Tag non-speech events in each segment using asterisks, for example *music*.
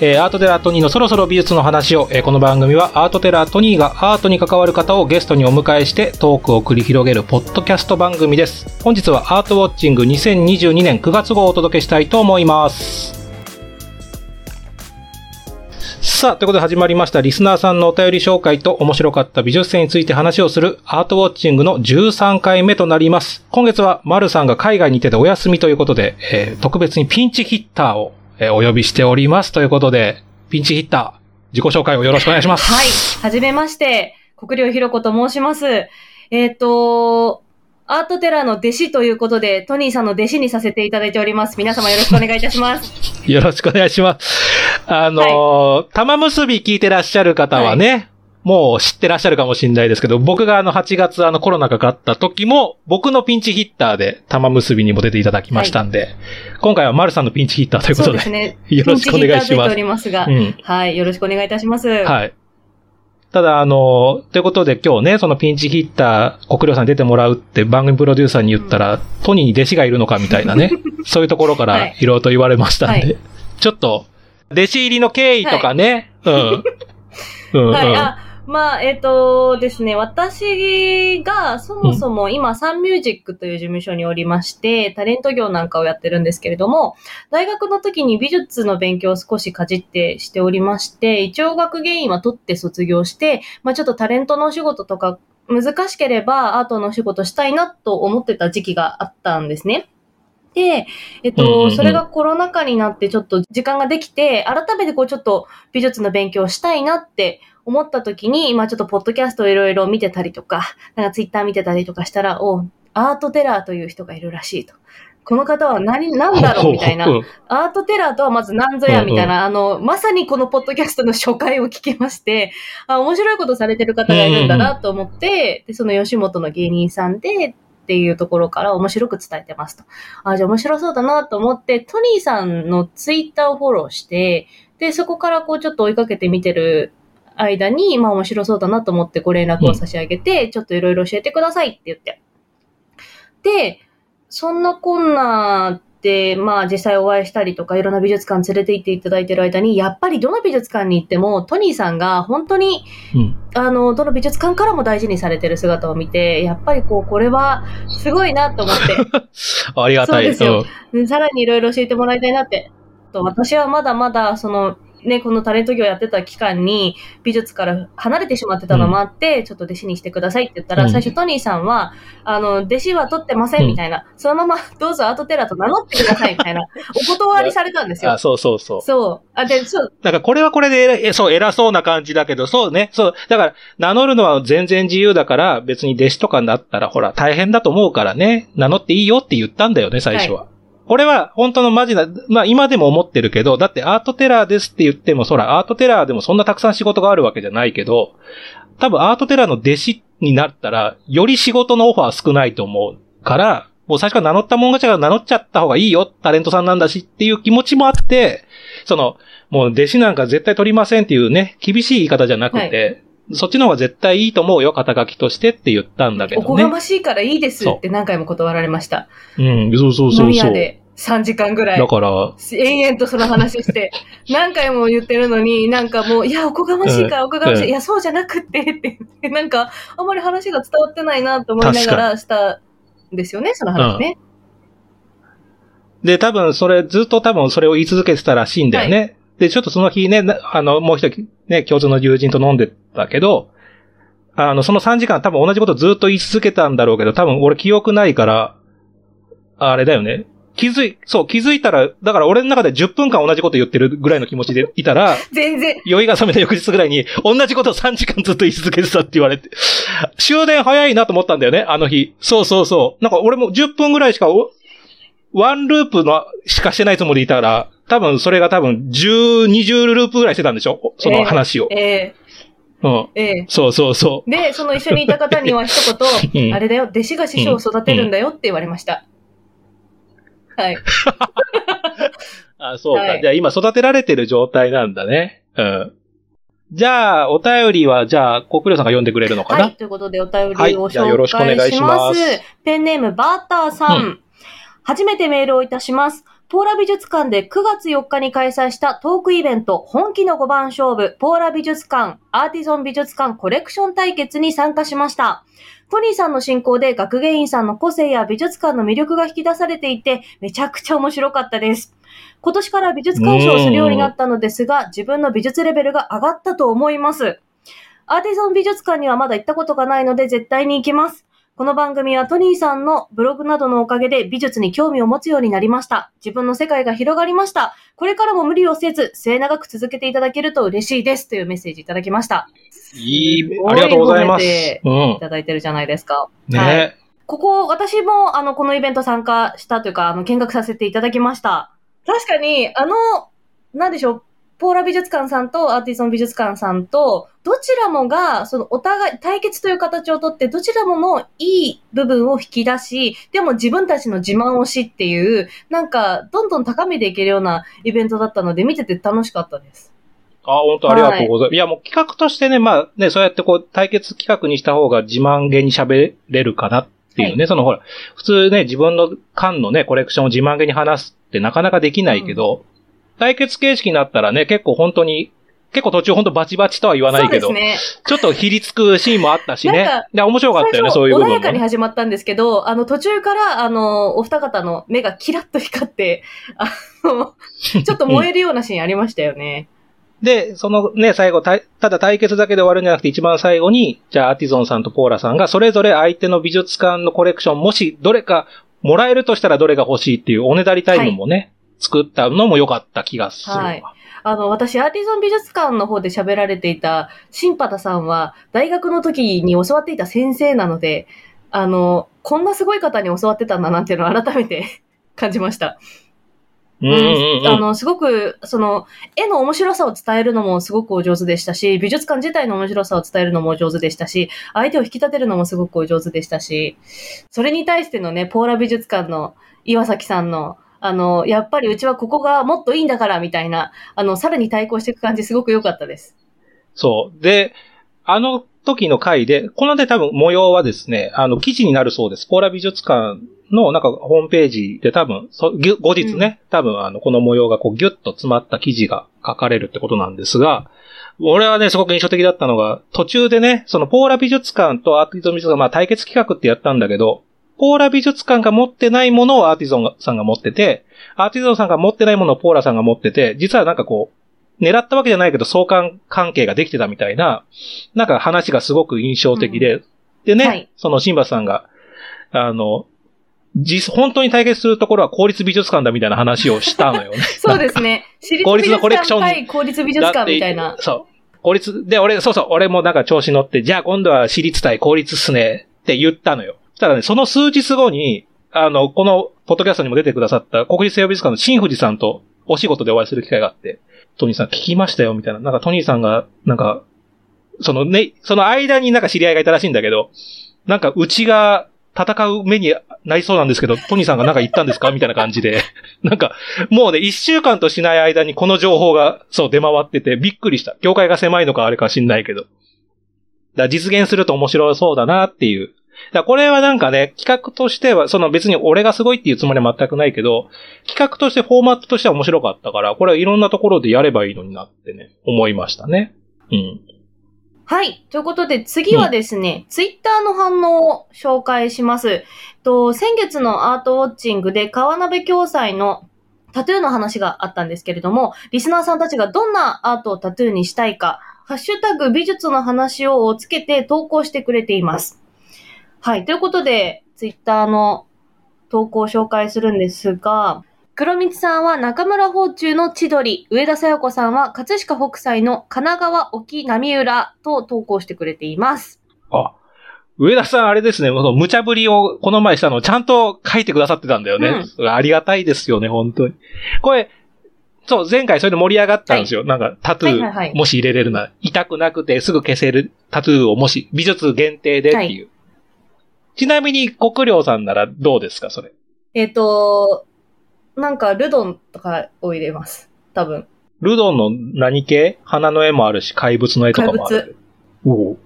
えーアートテラートニーのそろそろ美術の話を、えーこの番組はアートテラートニーがアートに関わる方をゲストにお迎えしてトークを繰り広げるポッドキャスト番組です。本日はアートウォッチング2022年9月号をお届けしたいと思います。さあ、ということで始まりましたリスナーさんのお便り紹介と面白かった美術展について話をするアートウォッチングの13回目となります。今月は丸さんが海外に行っててお休みということで、えー特別にピンチヒッターを、えーお呼びしておりますということで、ピンチヒッター、自己紹介をよろしくお願いします。はい。はじめまして、国領ひろ子と申します。えっ、と、アートテラーの弟子ということで、トニーさんの弟子にさせていただいております。皆様よろしくお願いいたします。*laughs* よろしくお願いします。あのー玉結び聞いてらっしゃる方はね、もう知ってらっしゃるかもしれないですけど、僕があの8月あのコロナかかった時も、僕のピンチヒッターで玉結びにも出ていただきましたんで、今回は丸さんのピンチヒッターということで、そうですね。*laughs* よろしくお願いします。ますが、うん。はい。よろしくお願いいたします。はい。ただ、あの、ということで今日ね、そのピンチヒッター、国領さんに出てもらうって番組プロデューサーに言ったら、トニーに弟子がいるのかみたいなね、*laughs* そういうところからはいいろいろと言われましたんで、はいちょっと、弟子入りの経緯とかね、うん。うん、はい。うん。あ、まあ、えっ、とですね、私がそもそも今、サンミュージックという事務所におりまして、タレント業なんかをやってるんですけれども、大学の時に美術の勉強を少しかじってしておりまして、一応学芸員は取って卒業して、まあちょっとタレントのお仕事とか難しければアートのお仕事したいなと思ってた時期があったんですね。で、えっと、それがコロナ禍になってちょっと時間ができて、改めてこうちょっと美術の勉強をしたいなって思った時に、今ちょっとポッドキャストをいろいろ見てたりとか、なんかツイッター見てたりとかしたら、おアートテラーという人がいるらしいと。この方は何、なんだろうみたいなう。んアートテラーとはまず何ぞやみたいな、あの、まさにこのポッドキャストの初回を聞きまして、あ、面白いことされてる方がいるんだなと思って、で、その吉本の芸人さんで、っていうところから面白く伝えてますと。あ、じゃあ面白そうだなと思って、トニーさんのツイッターをフォローして、で、そこからこうちょっと追いかけて見てる間に、まあ面白そうだなと思ってご連絡を差し上げて、ちょっといろいろ教えてくださいって言って。で、そんなこんなで、まあ実際お会いしたりとか、いろんな美術館連れて行っていただいてる間に、やっぱりどの美術館に行っても、トニーさんが本当に、うん。あの、どの美術館からも大事にされてる姿を見て、やっぱりこう、これはすごいなと思って、*laughs* ありがたい。そうですよさらにいろいろ教えてもらいたいなって。と私はまだまだ、その、ね、このタレント業やってた期間に美術から離れてしまってたのもあって、ちょっと弟子にしてくださいって言ったら、うん最初トニーさんは、あの、弟子は取ってませんみたいな、そのままどうぞアートテラーと名乗ってくださいみたいな、*laughs* お断りされたんですよあ、。そうそうそう。そう。あ、で、そう、だからこれはこれでえそう、偉そうな感じだけど、そうね。そう。だから、名乗るのは全然自由だから、別に弟子とかになったら、ほら、大変だと思うからね、名乗っていいよって言ったんだよね、最初は。ここれは、本当のマジな、まあ今でも思ってるけど、だってアートテラーですって言っても、そら、アートテラーでもそんなたくさん仕事があるわけじゃないけど、多分アートテラーの弟子になったら、より仕事のオファー少ないと思うから、もう最初から名乗ったもん勝ちが名乗っちゃった方がいいよ、タレントさんなんだしっていう気持ちもあって、その、もう弟子なんか絶対取りませんっていうね、厳しい言い方じゃなくて、そっちの方が絶対いいと思うよ、肩書きとしてって言ったんだけどね。おこがましいからいいですって何回も断られました。うん、そうそうそ飲うそう。み屋で ?3 時間ぐらいだ。から、延々とその話して、*laughs* 何回も言ってるのに、なんかもう、いや、おこがましいから、おこがましい。うんいや、そうじゃなくって、ってなんか、あんまり話が伝わってないなと思いながらしたんですよね、その話ね。で、多分それ、ずっと多分それを言い続けてたらしいんだよね。で、ちょっとその日ね、なあの、もう一人ね、共通の友人と飲んでたけど、あの、その3時間多分同じことずっと言い続けたんだろうけど、多分俺記憶ないから、あれだよね。気づい、そう、気づいたら、だから俺の中で10分間同じこと言ってるぐらいの気持ちでいたら、*laughs* 全然、酔いが覚めた翌日ぐらいに、同じことを3時間ずっと言い続けてたって言われて、終電早いなと思ったんだよね、あの日。そうそうそう。なんか俺も10分ぐらいしかお、ワンループのしかしてないつもりでいたら、多分それが多分10、20ループぐらいしてたんでしょ？その話を。えうん。ー、えそうそうそー。で、その一緒にいた方には *laughs* 一言、うんあれだよ、弟子が師匠を育てるんだよって言われました。はい。う。*laughs* あ、そうか。はいじゃあ今育てられてる状態なんだね。うん。じゃあ、お便りは、じゃあ、国領さんが読んでくれるのかな、はい。ということで、お便りはいをじゃあよろしくお願い紹介ししまますす。ペンネーム、バーターさん。うん初めてメールをいたします。ポーラ美術館で9月4日に開催したトークイベント、本気の5番勝負、ポーラ美術館、アーティゾン美術館コレクション対決に参加しました。トニーさんの進行で学芸員さんの個性や美術館の魅力が引き出されていて、めちゃくちゃ面白かったです。今年から美術鑑賞をするようになったのですが、自分の美術レベルが上がったと思います。アーティゾン美術館にはまだ行ったことがないので絶対に行きます。この番組はトニーさんのブログなどのおかげで美術に興味を持つようになりました。自分の世界が広がりました。これからも無理をせず、末永く続けていただけると嬉しいです。というメッセージいただきました。いいありがとうございますい。ただいてるじゃないですか。ね、はいここ、私も、あの、このイベント参加したというか、あの、見学させていただきました。確かに、あの、なんでしょう、ポーラ美術館さんとアーティソン美術館さんと、どちらもが、その、お互い、対決という形をとって、どちらものいい部分を引き出し、でも自分たちの自慢をしっていう、なんか、どんどん高めていけるようなイベントだったので、見てて楽しかったです。あ、本当ありがとうございます。い、や、もう企画としてね、まあね、そうやってこう、対決企画にした方が自慢げに喋れるかなっていうね、そのほら、普通ね、自分の缶のね、コレクションを自慢げに話すってなかなかできないけど、対決形式になったらね、結構本当に、結構途中本当バチバチとは言わないけど、ね。ちょっとひりつくシーンもあったしね。で、面白かったよね、そういう部分も穏やかにね。始まったんですけど、あの、途中から、あの、お二方の目がキラッと光って、あの、*laughs* ちょっと燃えるようなシーンありましたよね。で、そのね、最後、たただ対決だけで終わるんじゃなくて、一番最後に、じゃあアーティゾンさんとポーラさんが、それぞれ相手の美術館のコレクション、もしどれかもらえるとしたらどれが欲しいっていうおねだりタイムもね、作ったのも良かった気がするわ。はいあの、私、アーティゾン美術館の方で喋られていた、シンパタさんは、大学の時に教わっていた先生なので、あの、こんなすごい方に教わってたんだなっていうのを改めて感じました。うんうんうんあの、すごく、その、絵の面白さを伝えるのもすごくお上手でしたし、美術館自体の面白さを伝えるのもお上手でしたし、相手を引き立てるのもすごくお上手でしたし、それに対してのね、ポーラ美術館の岩崎さんの、あの、やっぱりうちはここがもっといいんだから、みたいな、あの、さらに対抗していく感じすごく良かったです。そう。で、あの時の回で、こので多分模様はですね、あの、記事になるそうです。ポーラ美術館のなんかホームページで多分、そぎゅ後日ね、多分あの、この模様がこうギュッと詰まった記事が書かれるってことなんですが、俺はね、すごく印象的だったのが、途中でね、そのポーラ美術館とアーティゾン美術館、まあ対決企画ってやったんだけど、ポーラ美術館が持ってないものをアーティゾンさんが持ってて、アーティゾンさんが持ってないものをポーラさんが持ってて、実はなんかこう、狙ったわけじゃないけど相関関係ができてたみたいな、なんか話がすごく印象的で、でね、はいそのシンバさんが、あの、実、本当に対決するところは公立美術館だみたいな話をしたのよね。*laughs* そうですね。公立のコレクション館対公立美術館みたいな。そう。公立、で、俺、そうそう、俺もなんか調子乗って、じゃあ今度は私立対公立っすねって言ったのよ。たらね、その数日後に、あの、この、ポッドキャストにも出てくださった国立西洋美術館の新富士さんとお仕事でお会いする機会があって、トニーさん聞きましたよ、みたいな。なんかトニーさんが、なんか、そのね、その間になんか知り合いがいたらしいんだけど、なんかうちが戦う目になりそうなんですけど、トニーさんがなんか言ったんですかみたいな感じで。*laughs* なんか、もうね、一週間としない間にこの情報が、そう、出回ってて、びっくりした。業界が狭いのかあれか知んないけど。だから実現すると面白そうだなっていう。だこれはなんかね、企画としては、その別に俺がすごいっていうつもりは全くないけど、企画としてフォーマットとしては面白かったから、これはいろんなところでやればいいのになってね、思いましたね。うん。はい。ということで、次はですね、ツイッターの反応を紹介します。と、先月のアートウォッチングで川鍋共済のタトゥーの話があったんですけれども、リスナーさんたちがどんなアートをタトゥーにしたいか、ハッシュタグ美術の話をつけて投稿してくれています。はい。ということで、ツイッターの投稿を紹介するんですが、黒光さんは中村宝中の千鳥、上田さや子さんは葛飾北斎の神奈川沖波浦と投稿してくれています。あ、上田さんあれですね、その無茶ぶりをこの前したのをちゃんと書いてくださってたんだよね。ありがたいですよね、本当に。これ、そう、前回それで盛り上がったんですよ。なんか、タトゥはいはいはいー、もし入れれるなら、痛くなくてすぐ消せるタトゥーをもし、美術限定でっていう。ちなみに、国領さんならどうですか、それ？えっ、と、なんかルドンとかを入れます。多分。ルドンの何系？花の絵もあるし、怪物の絵とかもある。おお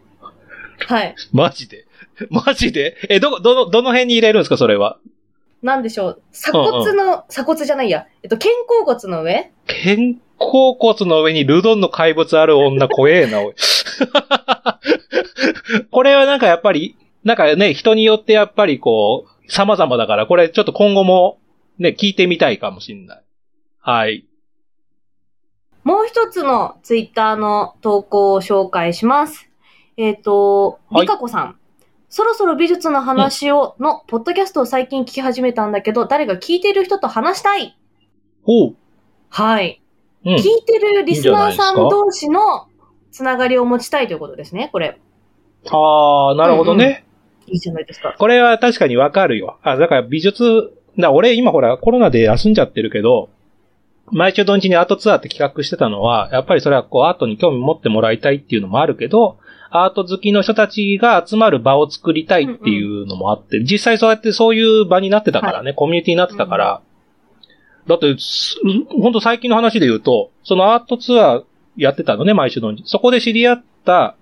はい。マジで？*laughs* マジで？え、どこ、どの、どの辺に入れるんですか、それは？なんでしょう、鎖骨の、鎖骨じゃないや、えっと、肩甲骨の上？肩甲骨の上にルドンの怪物ある女怖えな、おい。*laughs* これはなんかやっぱり、なんかね、人によってやっぱりこう、様々だから、これちょっと今後もね、聞いてみたいかもしんない。はい。もう一つのツイッターの投稿を紹介します。えっ、と、はいりかこさん。そろそろ美術の話を、の、ポッドキャストを最近聞き始めたんだけど、誰が聞いてる人と話したい。おう。はい。うん聞。いてるリスナーさん同士のつながりを持ちたいということですね、これ。あー、なるほどね。いいじゃないですか。これは確かにわかるよ。あ、だから美術、だ俺今ほらコロナで休んじゃってるけど、毎週土日にアートツアーって企画してたのは、やっぱりそれはこうアートに興味持ってもらいたいっていうのもあるけど、アート好きの人たちが集まる場を作りたいっていうのもあって、実際そうやってそういう場になってたからね、コミュニティになってたから、だって、すほんと最近の話で言うと、そのアートツアーやってたのね、毎週土日。そこで知り合った、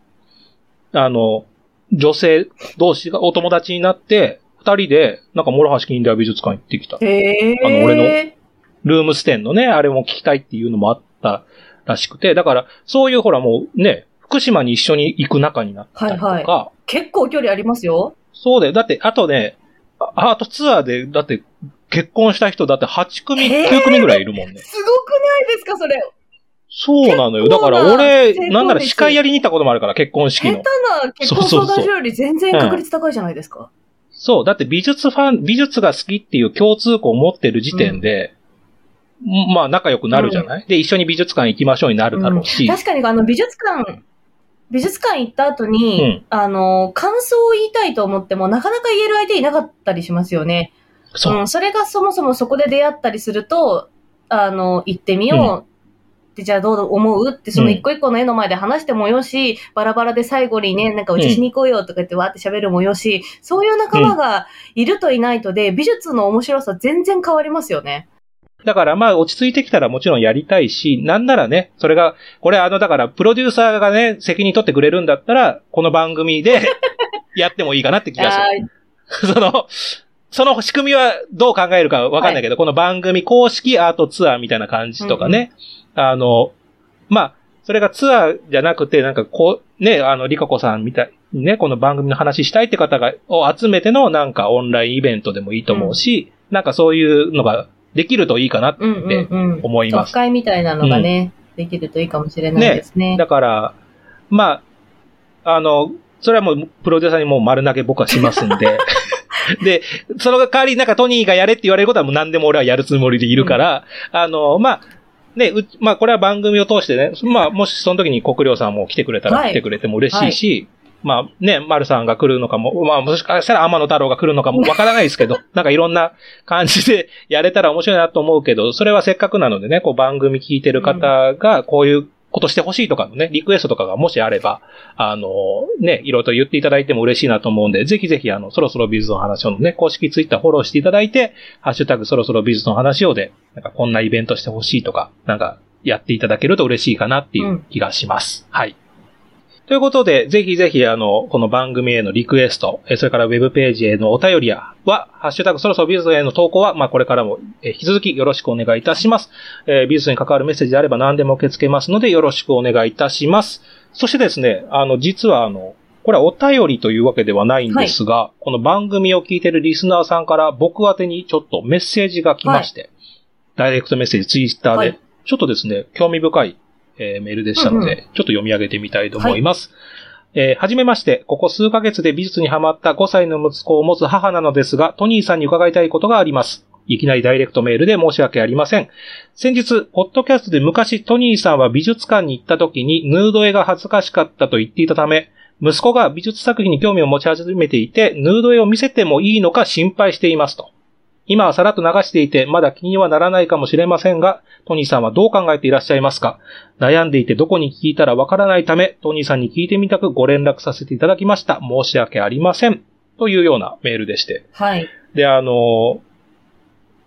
あの、女性同士がお友達になって、二人で、なんか、諸橋近代美術館行ってきた。へー。あの俺ルームステンのね、あれも聞きたいっていうのもあったらしくて、だから、そういうほらもうね、福島に一緒に行く仲になったりとか、はい結構距離ありますよ。そうだよ。だって、あとね、あアートツアーで、だって、結婚した人だって8組、へー9組ぐらいいるもんね。すごくないですか、それ。そうなのよ。だから俺、なんなら司会やりに行ったこともあるから、結婚式の。下手。な結婚相談所より全然確率高いじゃないですか。そう、だって美術ファン、美術が好きっていう共通項を持ってる時点で、まあ仲良くなるじゃない、で、一緒に美術館行きましょうになるだろうし、確かにあの美術館、美術館行った後に、うん。あの、感想を言いたいと思ってもなかなか言える相手いなかったりしますよね。そう、ん、それがそもそもそこで出会ったりすると、あの、行ってみよう。って、じゃあどう思う？って、その一個一個の絵の前で話してもよし、バラバラで最後にね、なんかうちしに行こうよとか言ってわーって喋るもよし、そういう仲間がいるといないとで、美術の面白さ全然変わりますよね。だからまあ落ち着いてきたらもちろんやりたいし、なんならね、それが、これあの、だからプロデューサーがね、責任取ってくれるんだったら、この番組で *laughs* やってもいいかなって気がする。*laughs* その、その仕組みはどう考えるかわかんないけど、この番組公式アートツアーみたいな感じとかね、あの、まあ、それがツアーじゃなくて、なんかこう、ね、あの、リカコさんみたいにね、この番組の話したいって方が、を集めてのなんかオンラインイベントでもいいと思うし、なんかそういうのができるといいかなってうんうんうん。思います。特会みたいなのがね、できるといいかもしれないですね。だから、まあ、あの、それはもうプロデューサーにもう丸投げ僕はしますんで、*laughs* で、その代わりなんかトニーがやれって言われることはもう何でも俺はやるつもりでいるから、あの、まあ、ね、うまあこれは番組を通してね、まあもしその時に国領さんも来てくれたらはい。来てくれても嬉しいし、まあね、丸さんが来るのかも、まあもしかしたら天野太郎が来るのかも *laughs* わからないですけど、なんかいろんな感じで *laughs* やれたら面白いなと思うけど、それはせっかくなのでね、こう番組聞いてる方がこういうことしてほしいとかのね、リクエストとかがもしあれば、あの、ね、いろいろと言っていただいても嬉しいなと思うんで、ぜひぜひあの、そろそろ美術の話をね、公式ツイッターフォローしていただいて、ハッシュタグそろそろ美術の話をで、なんかこんなイベントしてほしいとか、なんかやっていただけると嬉しいかなっていう気がします。はい。ということで、ぜひぜひ、あの、この番組へのリクエスト、えそれからウェブページへのお便りや、は、ハッシュタグそろそろ美術への投稿は、まあ、これからも、え引き続きよろしくお願いいたします。えー美術に関わるメッセージであれば何でも受け付けますので、よろしくお願いいたします。そしてですね、あの、実はあの、これはお便りというわけではないんですが、この番組を聞いているリスナーさんから僕宛てにちょっとメッセージが来まして、ダイレクトメッセージ、ツイッターで、はいちょっとですね、興味深い、えーメールでしたので、うんちょっと読み上げてみたいと思います。えーはじめまして、ここ数ヶ月で美術にハマった5歳の息子を持つ母なのですが、トニーさんに伺いたいことがあります。いきなりダイレクトメールで申し訳ありません。先日、ポッドキャストで昔トニーさんは美術館に行った時にヌード絵が恥ずかしかったと言っていたため、息子が美術作品に興味を持ち始めていて、ヌード絵を見せてもいいのか心配していますと。今はさらっと流していて、まだ気にはならないかもしれませんが、トニーさんはどう考えていらっしゃいますか？悩んでいてどこに聞いたらわからないため、トニーさんに聞いてみたくご連絡させていただきました。申し訳ありません。というようなメールでして。はい。で、あの、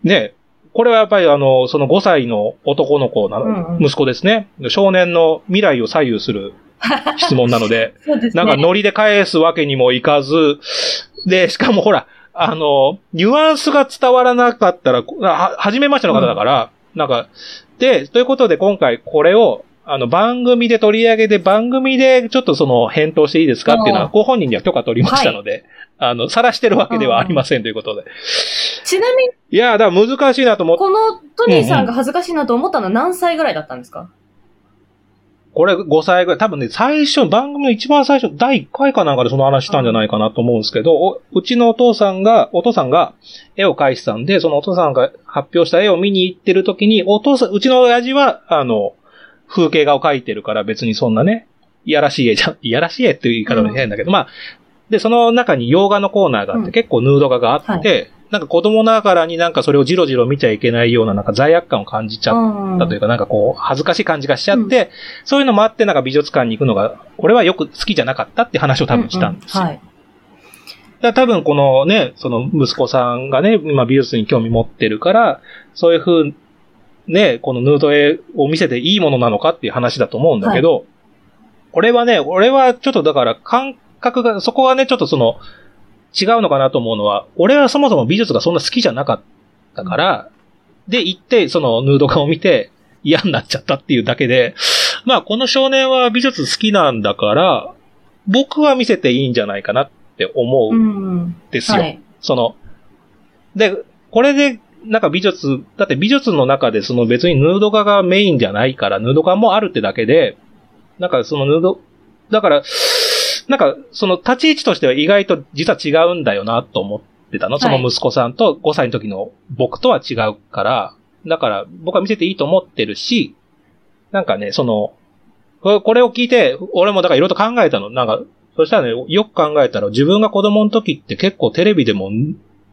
ね、これはやっぱりあの、その5歳の男の子な、うんうん息子ですね。少年の未来を左右する *laughs* 質問なので、そうですね。なんかノリで返すわけにもいかず、で、しかもほら、あの、ニュアンスが伝わらなかったら、は、はじめましての方だから、なんか、で、ということで今回これを、あの、番組で取り上げて、番組でちょっとその、返答していいですかっていうのは、うん。ご本人には許可取りましたので、あの、晒してるわけではありませんということで。ちなみに、いや、だから難しいなと思って、このトニーさんが恥ずかしいなと思ったのは何歳ぐらいだったんですか？これ5歳ぐらい、多分ね、最初、番組の一番最初、第1回かなんかでその話したんじゃないかなと思うんですけど、おうちのお父さんが、お父さんが絵を描いてたんで、そのお父さんが発表した絵を見に行ってる時に、お父さん、うちの親父は、あの、風景画を描いてるから別にそんなね、いやらしい絵じゃん、いやらしい絵っていう言い方も変だけど、まあ、で、その中に洋画のコーナーがあって、うん。結構ヌード画があって、なんか子供ながらになんかそれをじろじろ見ちゃいけないようななんか罪悪感を感じちゃっったというか、なんかこう、恥ずかしい感じがしちゃって、そういうのもあって、なんか美術館に行くのが、俺はよく好きじゃなかったって話を多分したんですよ。はい。だから多分このね、その息子さんがね、今美術に興味持ってるから、そういう風ね、このヌード絵を見せていいものなのかっていう話だと思うんだけど、俺はね、俺はちょっとだから感覚が、そこはね、ちょっとその、違うのかなと思うのは、俺はそもそも美術がそんな好きじゃなかったから、で、行って、そのヌード画を見て嫌になっちゃったっていうだけで、まあこの少年は美術好きなんだから、僕は見せていいんじゃないかなって思ううんん。ですよ。はい。その、で、これで、なんか美術、だって美術の中でその別にヌード画がメインじゃないから、ヌード画もあるってだけで、なんかそのヌード、だから、なんかその立ち位置としては意外と実は違うんだよなと思ってたの。その息子さんと5歳の時の僕とは違うから、だから僕は見せていいと思ってるし、なんかね、その、これを聞いて、俺もだからいろいろと考えたの。なんか、そしたらね、よく考えたら自分が子供の時って結構テレビでも、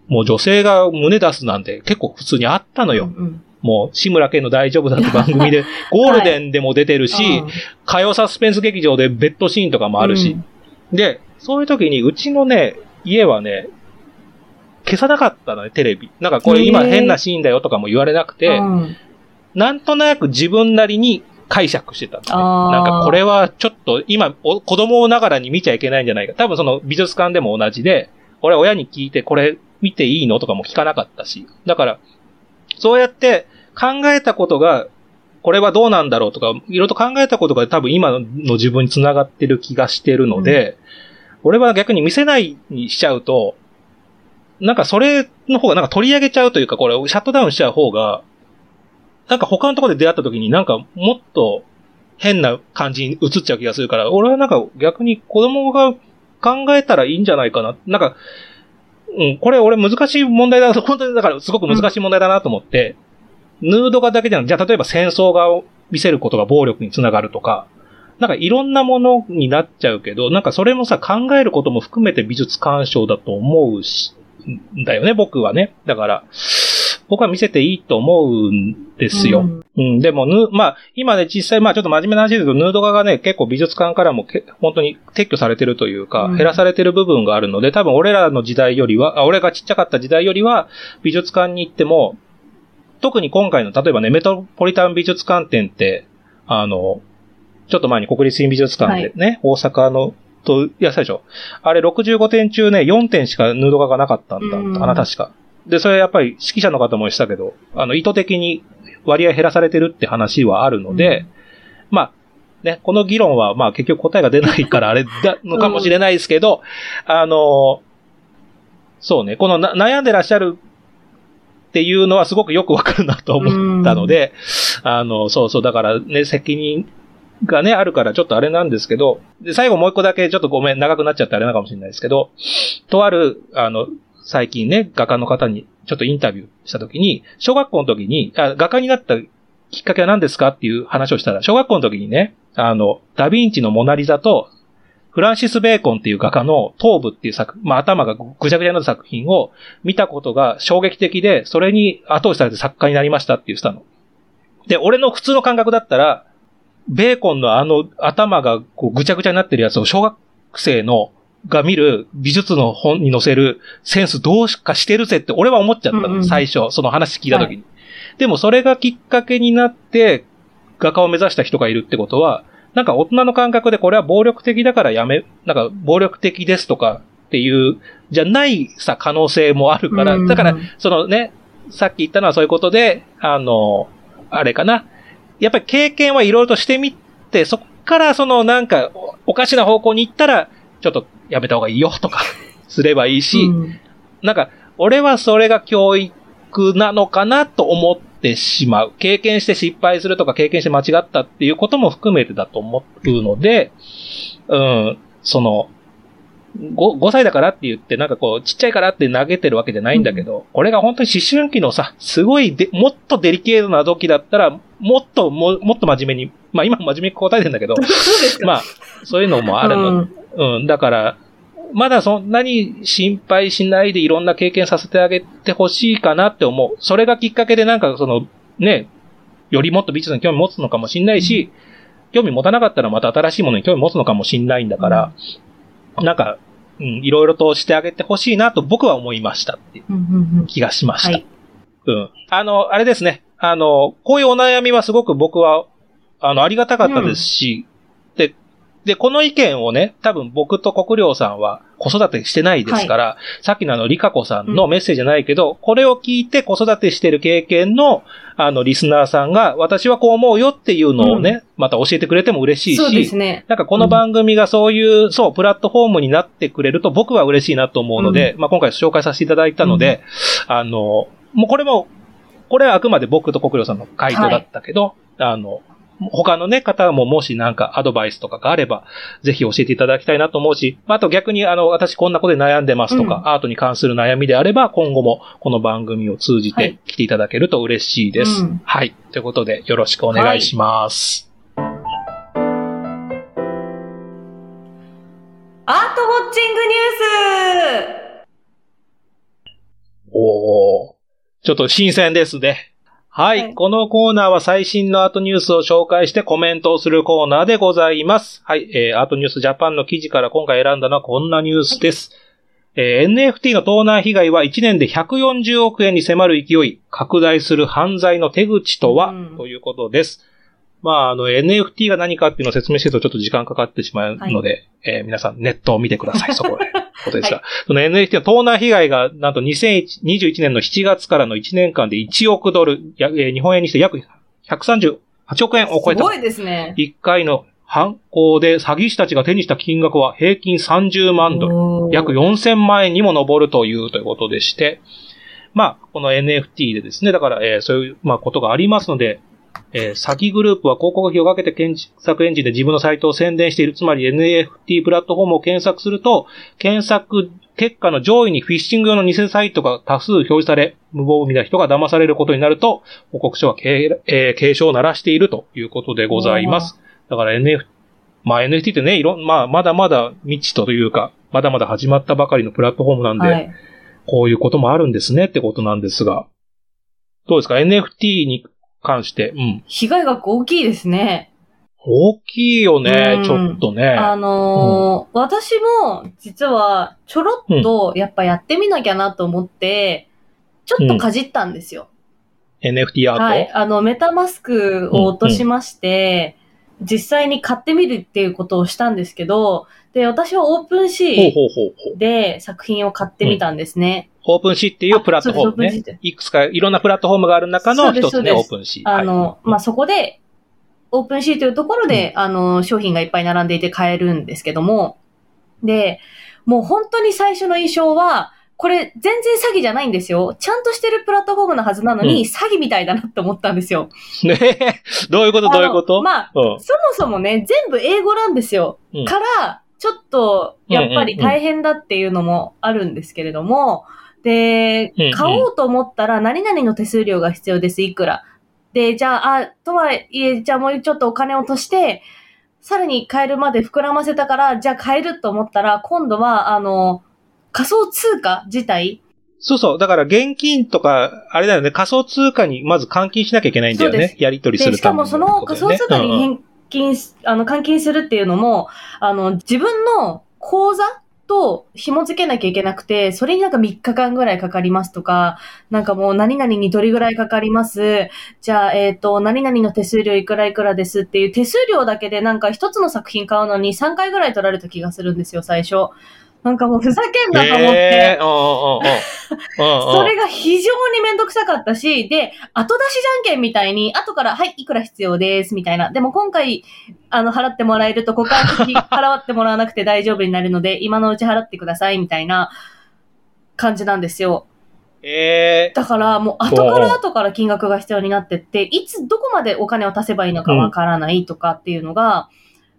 もう女性が胸出すなんて結構普通にあったのよ。うんうん。もう、志村けんの大丈夫だって *laughs* 番組で、ゴールデンでも出てるし、うん火曜サスペンス劇場でベッドシーンとかもあるし、で、そういう時にうちのね、家はね、消さなかったのね、テレビ。なんかこれ今変なシーンだよとかも言われなくて、うんなんとなく自分なりに解釈してたのね。あーなんかこれはちょっと今お子供ながらに見ちゃいけないんじゃないか。多分その美術館でも同じで、俺親に聞いてこれ見ていいのとかも聞かなかったし。だから、そうやって考えたことが、これはどうなんだろうとか、いろいろと考えたことが多分今の自分につながってる気がしてるので、俺は逆に見せないにしちゃうと、なんかそれの方がなんか取り上げちゃうというか、これシャットダウンしちゃう方が、なんか他のところで出会った時になんかもっと変な感じに映っちゃう気がするから、俺はなんか逆に子供が考えたらいいんじゃないかな。なんか、うん、これ俺難しい問題だ、本当にだからすごく難しい問題だなと思って、ヌード画だけじゃなくて、じゃあ例えば戦争画を見せることが暴力につながるとか、なんかいろんなものになっちゃうけど、なんかそれもさ、考えることも含めて美術鑑賞だと思うし、んだよね、僕はね。だから、僕は見せていいと思うんですよ。うんうん、でも、ぬ、まあ、今ね、実際、まあ、ちょっと真面目な話ですけど、ヌード画がね、結構美術館からもけ、本当に撤去されてるというか、うん減らされてる部分があるので、多分俺らの時代よりは、あ俺がちっちゃかった時代よりは、美術館に行っても、特に今回の、例えばね、メトロポリタン美術館展って、あの、ちょっと前に国立新美術館でね、大阪の、と、いや、最初。あれ65点中ね、4点しかヌード画がなかったんだうんかな、確か。で、それやっぱり指揮者の方もしたけど、あの、意図的に割合減らされてるって話はあるので、まあ、ね、この議論は、まあ結局答えが出ないからあれだのかもしれないですけど、あの、そうね、このな悩んでらっしゃるっていうのはすごくよくわかるなと思ったので、あの、そうそう、だからね、責任がね、あるからちょっとあれなんですけど、で、最後もう一個だけちょっとごめん、長くなっちゃってあれなのかもしれないですけど、とある、あの、最近ね、画家の方にちょっとインタビューしたときに、小学校の時に、あ画家になったきっかけは何ですかっていう話をしたら、小学校の時にね、あの、ダヴィンチのモナリザと、フランシス・ベーコンっていう画家の頭部っていう作、まあ頭がぐちゃぐちゃになった作品を見たことが衝撃的で、それに後押しされて作家になりましたって言ってたの。で、俺の普通の感覚だったら、ベーコンのあの頭がこうぐちゃぐちゃになってるやつを小学生のが見る美術の本に載せるセンスどうしかしてるぜって俺は思っちゃったの、うんうん最初、その話聞いた時に。でもそれがきっかけになって画家を目指した人がいるってことは、なんか大人の感覚でこれは暴力的だからやめ、なんか暴力的ですとか、っていう、じゃないさ、可能性もあるから、うんだから、そのね、さっき言ったのはそういうことで、あの、あれかな。やっぱり経験はいろいろとしてみて、そこからそのなんか、おおかしな方向に行ったら、ちょっとやめた方がいいよとか、すればいいし、うんなんか、俺はそれが教育なのかなと思ってしまう。経験して失敗するとか経験して間違ったっていうことも含めてだと思うので、うん、その、5, 5歳だからって言って、なんかこう、ちっちゃいからって投げてるわけじゃないんだけど、これが本当に思春期のさ、すごいで、もっとデリケートな時だったら、もっとも、もっと真面目に、まあ今真面目に答えてるんだけど。*laughs* まあ、そういうのもあるのうんうん、だから、まだそんなに心配しないでいろんな経験させてあげてほしいかなって思う。それがきっかけでなんかその、ね、よりもっと美術に興味持つのかもしんないし、興味持たなかったらまた新しいものに興味持つのかもしんないんだから、なんか、うん、いろいろとしてあげてほしいなと僕は思いましたっていううんうんうん気がしました。はい。うん。あの、あれですね。あの、こういうお悩みはすごく僕は、あの、ありがたかったですし、で、で、この意見をね、多分僕と国領さんは子育てしてないですから、さっきのあの、リカ子さんのメッセージじゃないけど、これを聞いて子育てしてる経験の、あの、リスナーさんが、私はこう思うよっていうのをね、また教えてくれても嬉しいし、そうですね。なんかこの番組がそういう、そう、プラットフォームになってくれると僕は嬉しいなと思うので、まあ今回紹介させていただいたので、あの、もうこれも、これはあくまで僕と国領さんの回答だったけど、あの、他のね、方ももしなんかアドバイスとかがあれば、ぜひ教えていただきたいなと思うし、まああと逆にあの、私こんなことで悩んでますとか、うんアートに関する悩みであれば、今後もこの番組を通じてはい来ていただけると嬉しいです。うんはい。ということで、よろしくお願いします。アートウォッチングニュースおー。ちょっと新鮮ですね。はい、はいこのコーナーは最新のアートニュースを紹介してコメントをするコーナーでございます。はい、えー、アートニュースジャパンの記事から今回選んだのはこんなニュースです。えー NFT の盗難被害は1年で140億円に迫る勢い、拡大する犯罪の手口とは、うんということです。まあ、あの、NFT が何かっていうのを説明してるとちょっと時間かかってしまうので、えー皆さんネットを見てください、*laughs* そこで。ことですが、はその NFT の盗難被害が、なんと2021年の7月からの1年間で1億ドル、やえー日本円にして約138億円を超えた。すごいですね。1回の犯行で詐欺師たちが手にした金額は平均30万ドル。約4000万円にも上るというということでして、まあ、この NFT でですね、だから、えーそういう、まあ、ことがありますので、えー詐欺グループは広告費をかけて検索エンジンで自分のサイトを宣伝している。つまり NFT プラットフォームを検索すると、検索結果の上位にフィッシング用の偽サイトが多数表示され、無防備な人が騙されることになると、報告書は警,、えー警鐘を鳴らしているということでございます。だから NFT、まあ NFT ってね、いろん、まあまだまだ未知というか、まだまだ始まったばかりのプラットフォームなんで、はい。こういうこともあるんですねってことなんですが。どうですか ?NFT に関して。うん。被害額大きいですね。大きいよねう、んちょっとね。あのー私も実はちょろっとやっぱやってみなきゃなと思って、ちょっとかじったんですよ。NFT アート、はい。あの、メタマスクを落としまして、実際に買ってみるっていうことをしたんですけど、で、私はオープンシー。で作品を買ってみたんですね。OpenSeaっていうプラットフォーム。ねいくつかいろんなプラットフォームがある中の一つね、 OpenSea。あの、はいまあ、そこで、 OpenSeaというところで、あの、商品がいっぱい並んでいて買えるんですけども、で、もう本当に最初の印象は、これ全然詐欺じゃないんですよ。ちゃんとしてるプラットフォームのはずなのに、うん詐欺みたいだなって思ったんですよ。ねえ *laughs* どういうこと？どういうこと？まあ、うん。そもそもね、全部英語なんですよ。うんから、ちょっと、やっぱり大変だっていうのもあるんですけれども、でうんうん、買おうと思ったら何々の手数料が必要です、いくら。で、じゃあ、あ、とはいえ、じゃあもうちょっとお金を落として、さらに買えるまで膨らませたから、じゃあ買えると思ったら、今度は、あの、仮想通貨自体。そうそう。だから現金とか、あれだよね、仮想通貨にまず換金しなきゃいけないんだよね。やり取りすで、るために。しかもその仮想通貨に返金し、あの、換金するっていうのも、あの、自分の口座と紐付けなきゃいけなくて、それになんか3日間ぐらいかかりますとか、なんかもう何々にどれぐらいかかります。じゃあ、えっ、と、何々の手数料いくらいくらですっていう手数料だけでなんか一つの作品買うのに3回ぐらい取られた気がするんですよ、最初。なんかもうふざけんなと思って。それが非常にめんどくさかったし、で、後出しじゃんけんみたいに、後から、はい、いくら必要です、みたいな。でも今回、あの、払ってもらえると、ここから先払ってもらわなくて *laughs* 大丈夫になるので、今のうち払ってください、みたいな感じなんですよ。えだから、もう後から後から金額が必要になってって、いつ、どこまでお金を足せばいいのかわからないとかっていうのが、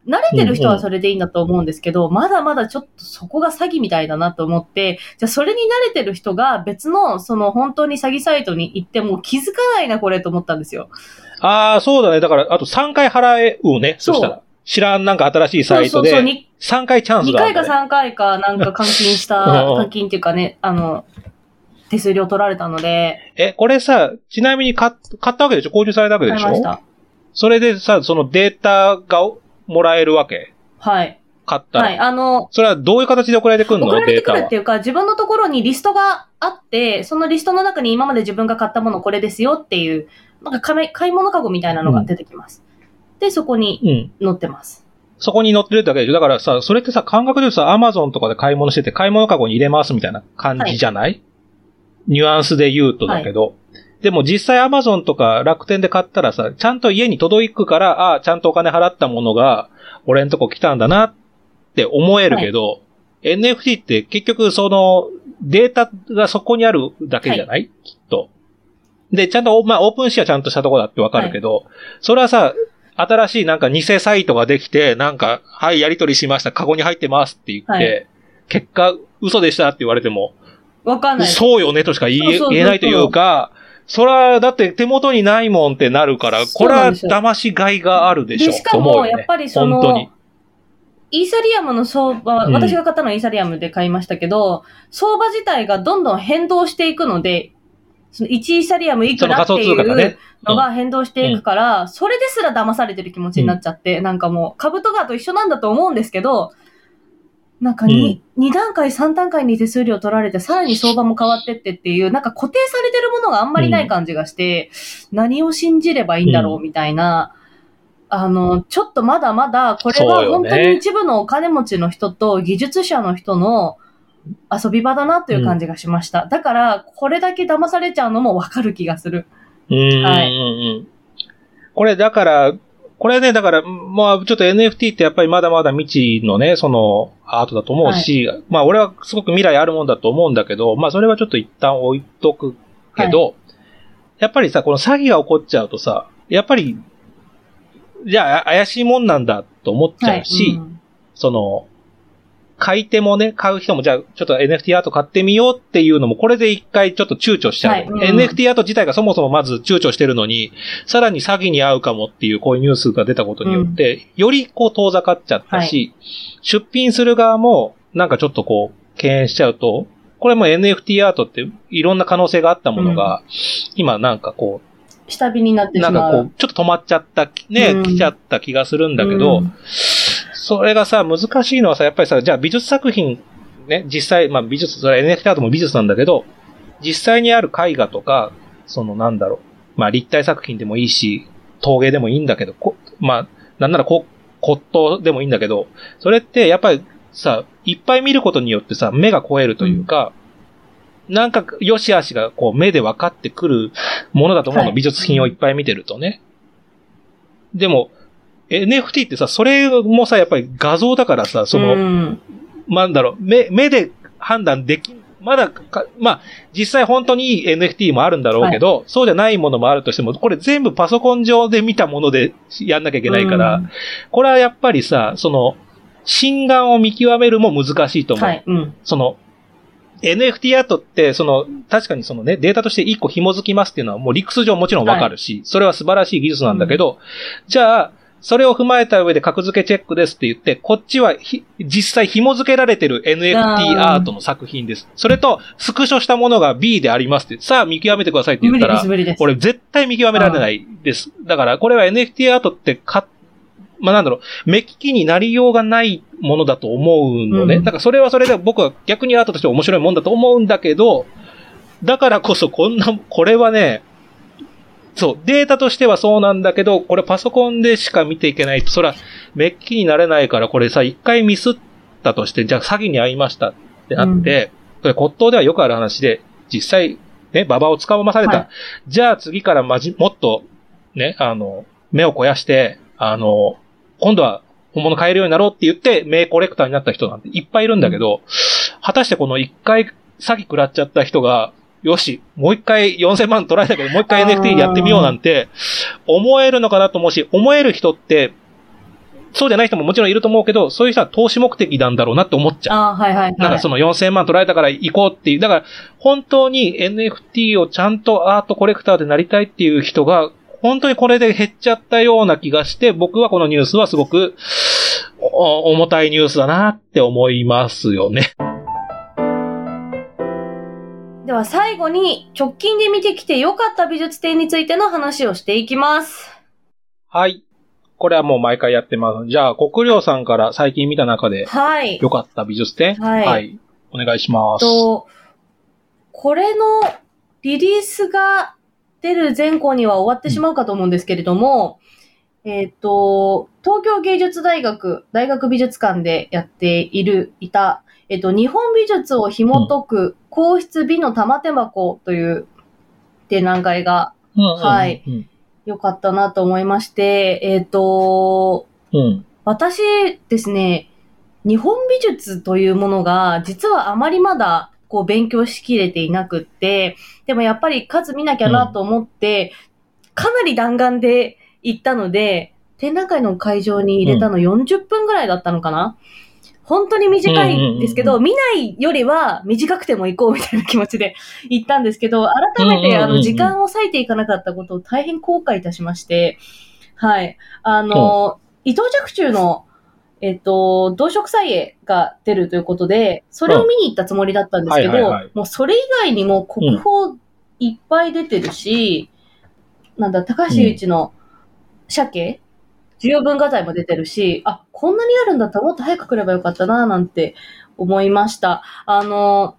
慣れてる人はそれでいいんだと思うんですけど、まだまだちょっとそこが詐欺みたいだなと思って、じゃあそれに慣れてる人が別の、その本当に詐欺サイトに行っても気づかないな、これと思ったんですよ。ー、ああ、そうだね。だから、あと3回払うね。そしたら。知らんなんか新しいサイトそうそうそう、で、に3回チャンス2回かがあるんだね、3回かなんか換金した、*laughs* うん換金っていうかね、あの、手数料取られたので、え、これさ、ちなみに買っ買ったわけでしょ？購入されたわけでしょ？買いました。それでさ、そのデータがもらえるわけ？はい。買ったら。はい。あの、それはどういう形で送られてくるの？送られてくるって。いうか、自分のところにリストがあって、そのリストの中に今まで自分が買ったものこれですよっていう、なんか買い買い物カゴみたいなのが出てきます。で、そこにうん。載ってます。そこに載ってるだけでしょだからさ、それってさ、感覚で言うとさ、アマゾンとかで買い物してて、買い物カゴに入れますみたいな感じじゃない、ニュアンスで言うとだけど。でも実際アマゾンとか楽天で買ったらさ、ちゃんと家に届くから、ああ、ちゃんとお金払ったものが、俺んとこ来たんだなって思えるけど、NFT って結局そのデータがそこにあるだけじゃない、きっと。で、ちゃんと、まあ、オープンシェアちゃんとしたとこだってわかるけど、それはさ、新しいなんか偽サイトができて、なんか、はい、やり取りしました、カゴに入ってますって言って、はい。結果、嘘でしたって言われても、わかんない。そうよねとしか言えないというか、それは、だって手元にないもんってなるから、これは騙しがいがあるでしょ。で、しかも、と思うよね。やっぱりそ本当に。の、イーサリアムの相場、うん。私が買ったのはイーサリアムで買いましたけど、相場自体がどんどん変動していくので、その1イーサリアムいくらっていう。のが変動していくから、それですら騙されてる気持ちになっちゃって、なんかもう、株とかと一緒なんだと思うんですけど、なんか 2,、二段階、3段階に手数料取られて、さらに相場も変わってってっていう、なんか固定されてるものがあんまりない感じがして、何を信じればいいんだろうみたいな、あの、ちょっとまだまだ、これは本当に一部のお金持ちの人と技術者の人の遊び場だなという感じがしました。だから、これだけ騙されちゃうのもわかる気がする。うんうんうんはうん。これだから、これね、だから、まあちょっと NFT ってやっぱりまだまだ未知のね、そのアートだと思うし、まあ俺はすごく未来あるもんだと思うんだけど、まあそれはちょっと一旦置いとくけど、やっぱりさ、この詐欺が起こっちゃうとさ、やっぱり、じゃあ怪しいもんなんだと思っちゃうし、うん。その、買い手もね、買う人も、じゃあ、ちょっと NFT アート買ってみようっていうのも、これで一回ちょっと躊躇しちゃう。はい。うん。NFT アート自体がそもそもまず躊躇してるのに、さらに詐欺に遭うかもっていうこういうニュースが出たことによって、よりこう遠ざかっちゃったし、出品する側も、なんかちょっとこう、敬遠しちゃうと、これも NFT アートっていろんな可能性があったものが、今なんかこ下火になってう、しまう。なんかこう、ちょっと止まっちゃった、ね、うん。来ちゃった気がするんだけど、うんそれがさ、難しいのはさ、やっぱりさ、じゃあ美術作品、ね、実際、まあ美術、それは NFT アートも美術なんだけど、実際にある絵画とか、そのなんだろう、まあ立体作品でもいいし、陶芸でもいいんだけど、こまあ、なんならこ骨董でもいいんだけど、それってやっぱりさ、いっぱい見ることによってさ、目が超えるというか、なんか、良し悪しがこう目で分かってくるものだと思うの、はい美術品をいっぱい見てるとね。でも、NFT ってさ、それもさ、やっぱり画像だからさ、その、うんなんだろう、目、目で判断でき、まだか、まあ、実際本当にいい NFT もあるんだろうけど、そうじゃないものもあるとしても、これ全部パソコン上で見たものでやんなきゃいけないから、うんこれはやっぱりさ、その、心眼を見極めるも難しいと思う。はい。うん。その、NFT アートって、その、確かにそのね、データとして一個紐づきますっていうのはもう理屈上もちろんわかるし、それは素晴らしい技術なんだけど、じゃあ、それを踏まえた上で格付けチェックですって言って、こっちはひ実際紐付けられてる NFT アートの作品です。それと、スクショしたものが B でありますって、さあ見極めてくださいって言ったら無理です、、無理です。俺絶対見極められないです。だから、これは NFT アートってか、まあ、なんだろう、目利きになりようがないものだと思うのね。うんだからそれはそれで僕は逆にアートとして面白いもんだと思うんだけど、だからこそこんな、これはね、そう、データとしてはそうなんだけど、これパソコンでしか見ていけないと、それは、メッキになれないから、これさ、一回ミスっったとして、じゃあ詐欺に遭いましたってなって、これ骨董ではよくある話で、実際、ね、馬場を捕まされた。はい。じゃあ次からまじ、もっと、ね、あの、目を肥やして、あの、今度は本物買えるようになろうって言って、名コレクターになった人なんていっぱいいるんだけど、果たしてこの一回詐欺食らっちゃった人が、よし、もう一回4000万取られたけど、もう一回 NFT やってみようなんて、思えるのかなと思うし、思える人って、そうじゃない人ももちろんいると思うけど、そういう人は投資目的なんだろうなって思っちゃう。ああ、はいはいはい。なんかその4000万取られたから行こうっていう。だから、本当に NFT をちゃんとアートコレクターでなりたいっていう人が、本当にこれで減っちゃったような気がして、僕はこのニュースはすごく、お重たいニュースだなって思いますよね。では最後に直近で見てきて良かった美術展についての話をしていきます。はい。これはもう毎回やってます。じゃあ、国領さんから最近見た中ではい。良かった美術展？はいお願いします。と、これのリリースが出る前後には終わってしまうかと思うんですけれども、えっ、と、東京芸術大学、大学美術館でやっている、いた、えっ、と、日本美術を紐解く、皇室美の玉手箱という展覧会がうんうんうんはい。良かったなと思いまして、えっ、と、うん。私ですね、日本美術というものが実はあまりまだこう勉強しきれていなくって、でもやっぱり数見なきゃなと思って、かなり弾丸で行ったので、展覧会の会場に入れたの40分ぐらいだったのかな、本当に短いんですけど、うん見ないよりは短くても行こうみたいな気持ちで行ったんですけど、改めてあうんうんうんうん。の時間を割いていかなかったことを大変後悔いたしまして、はい。あの、伊藤若冲の、えっと、同色彩絵が出るということで、それを見に行ったつもりだったんですけど、もうそれ以外にも国宝いっぱい出てるし、なんだ、高橋由一の鮭重要文化財も出てるし、あ、こんなにあるんだったらもっと早く来ればよかったな、なんて思いました。あの、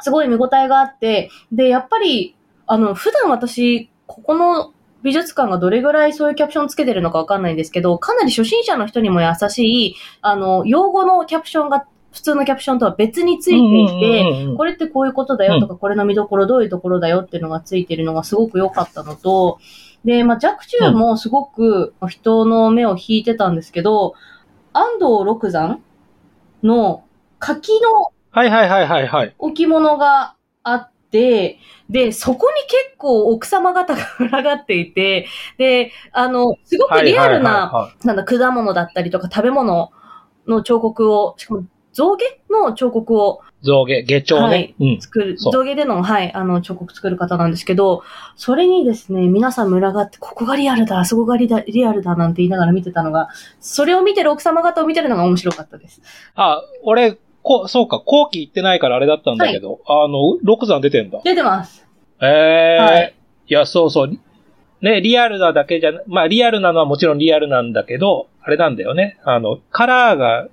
すごい見応えがあって、で、やっぱり、あの、普段私、ここの美術館がどれぐらいそういうキャプションつけてるのかわかんないんですけど、かなり初心者の人にも優しい、あの、用語のキャプションが普通のキャプションとは別についていて、うんうんうんうんこれってこういうことだよとか、これの見どころどういうところだよっていうのがついてるのがすごく良かったのと、で、まあ、若冲もすごく人の目を引いてたんですけど、安藤六山の柿のはいはいはいはいはい。置物があって、で、そこに結構奥様方が群がっていて、で、あの、すごくリアルな、なんだ、果物だったりとか食べ物の彫刻を、しかも象牙の彫刻を象牙、下長ね。はいうん。作る、象牙での、はい、あの、彫刻作る方なんですけど、それにですね、皆さん群がって、ここがリアルだ、あそこがリアリアルだ、なんて言いながら見てたのが、それを見てる奥様方を見てるのが面白かったです。あ、俺、こう、そうか、後期行ってないからあれだったんだけど、あの、六山出てんだ。出てます。ええー。はいいや、そうそう。ね、リアルなだけじゃな、まあ、リアルなのはもちろんリアルなんだけど、あれなんだよね。あの、カラーが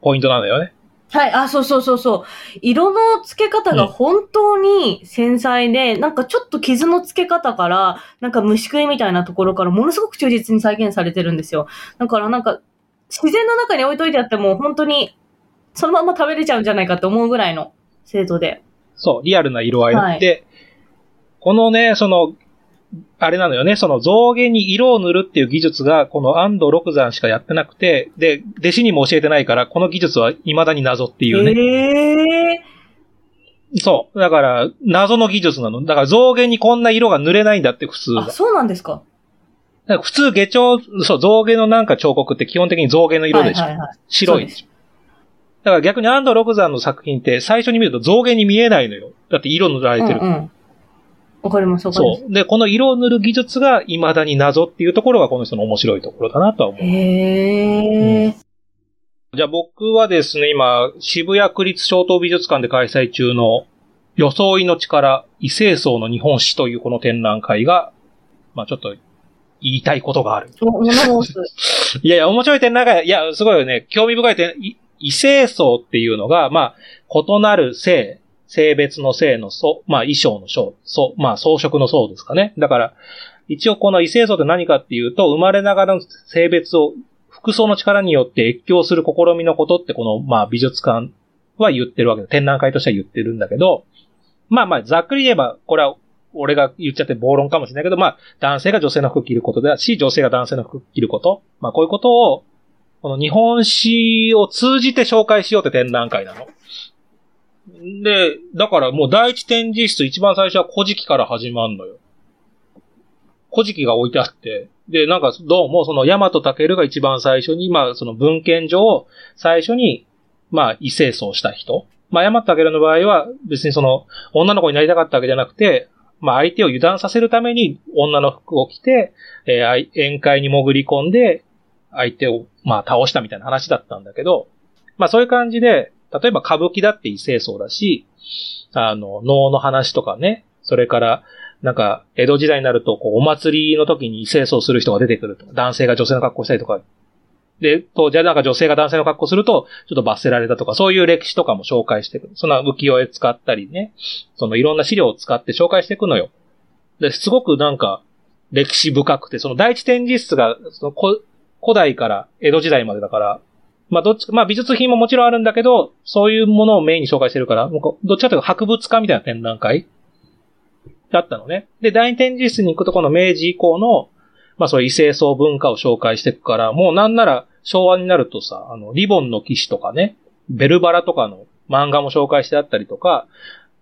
ポイントなんだよね。はい、あ、そうそうそうそう。色の付け方が本当に繊細で、なんかちょっと傷の付け方から、なんか虫食いみたいなところからものすごく忠実に再現されてるんですよ。だからなんか、自然の中に置いといてあっても本当に、そのまま食べれちゃうんじゃないかって思うぐらいの精度で。そう、リアルな色合い。はいで、このね、その、あれなのよね、その象牙に色を塗るっていう技術が、この安藤六山しかやってなくて、で、弟子にも教えてないから、この技術は未だに謎っていうね。へえそう。だから、謎の技術なの。だから象牙にこんな色が塗れないんだって、普通はあ、。そうなんですか。だから普通、下長、そう、象牙のなんか彫刻って基本的に象牙の色でしょ。はいはいはい。白いでしょ。だから逆に安藤六山の作品って最初に見ると象牙に見えないのよ。だって色塗られてる。うんうん。わかります、わかります。そう。で、この色を塗る技術が未だに謎っていうところがこの人の面白いところだなとは思う。へえ、じゃあ僕はですね、今、渋谷区立小東美術館で開催中の装いの力、異性層の日本史というこの展覧会が、まあちょっと言いたいことがある。*laughs* いやいや、面白い展覧会、いや、すごいよね。興味深い点、い異性層っていうのが、まあ、異なる性、性別の性の層、まあ、衣装の層、層、まあ、装飾の層ですかね。だから、一応この異性層って何かっていうと、生まれながらの性別を服装の力によって越境する試みのことってこの、まあ美術館は言ってるわけだ。展覧会としては言ってるんだけど、まあまあざっくり言えば、これは俺が言っちゃって暴論かもしれないけど、まあ男性が女性の服着ることだし、女性が男性の服着ること。まあこういうことを、この日本史を通じて紹介しようって展覧会なの。で、だからもう第一展示室一番最初は古事記から始まるのよ。古事記が置いてあって、で、なんかどうもその大和武が一番最初に、まあその文献上、最初に、まあ異性層した人。まあ大和武の場合は別にその女の子になりたかったわけじゃなくて、まあ相手を油断させるために女の服を着て、えー、宴会に潜り込んで、相手をまあ倒したみたいな話だったんだけど、まあそういう感じで、例えば歌舞伎だって異性層だし、あの、能の話とかね、それから、なんか、江戸時代になると、こう、お祭りの時に異性層する人が出てくるとか、男性が女性の格好したりとか、で、当時はなんか女性が男性の格好すると、ちょっと罰せられたとか、そういう歴史とかも紹介していく。そんな浮世絵使ったりね、そのいろんな資料を使って紹介していくのよ。で、すごくなんか、歴史深くて、その第一展示室が、その古代から江戸時代までだから、まあどっち、まあ美術品ももちろんあるんだけど、そういうものをメインに紹介してるから、もうどっちかというと博物館みたいな展覧会だったのね。で、第二展示室に行くとこの明治以降の、まあそういう異性層文化を紹介していくから、もうなんなら昭和になるとさ、あの、リボンの騎士とかね、ベルバラとかの漫画も紹介してあったりとか、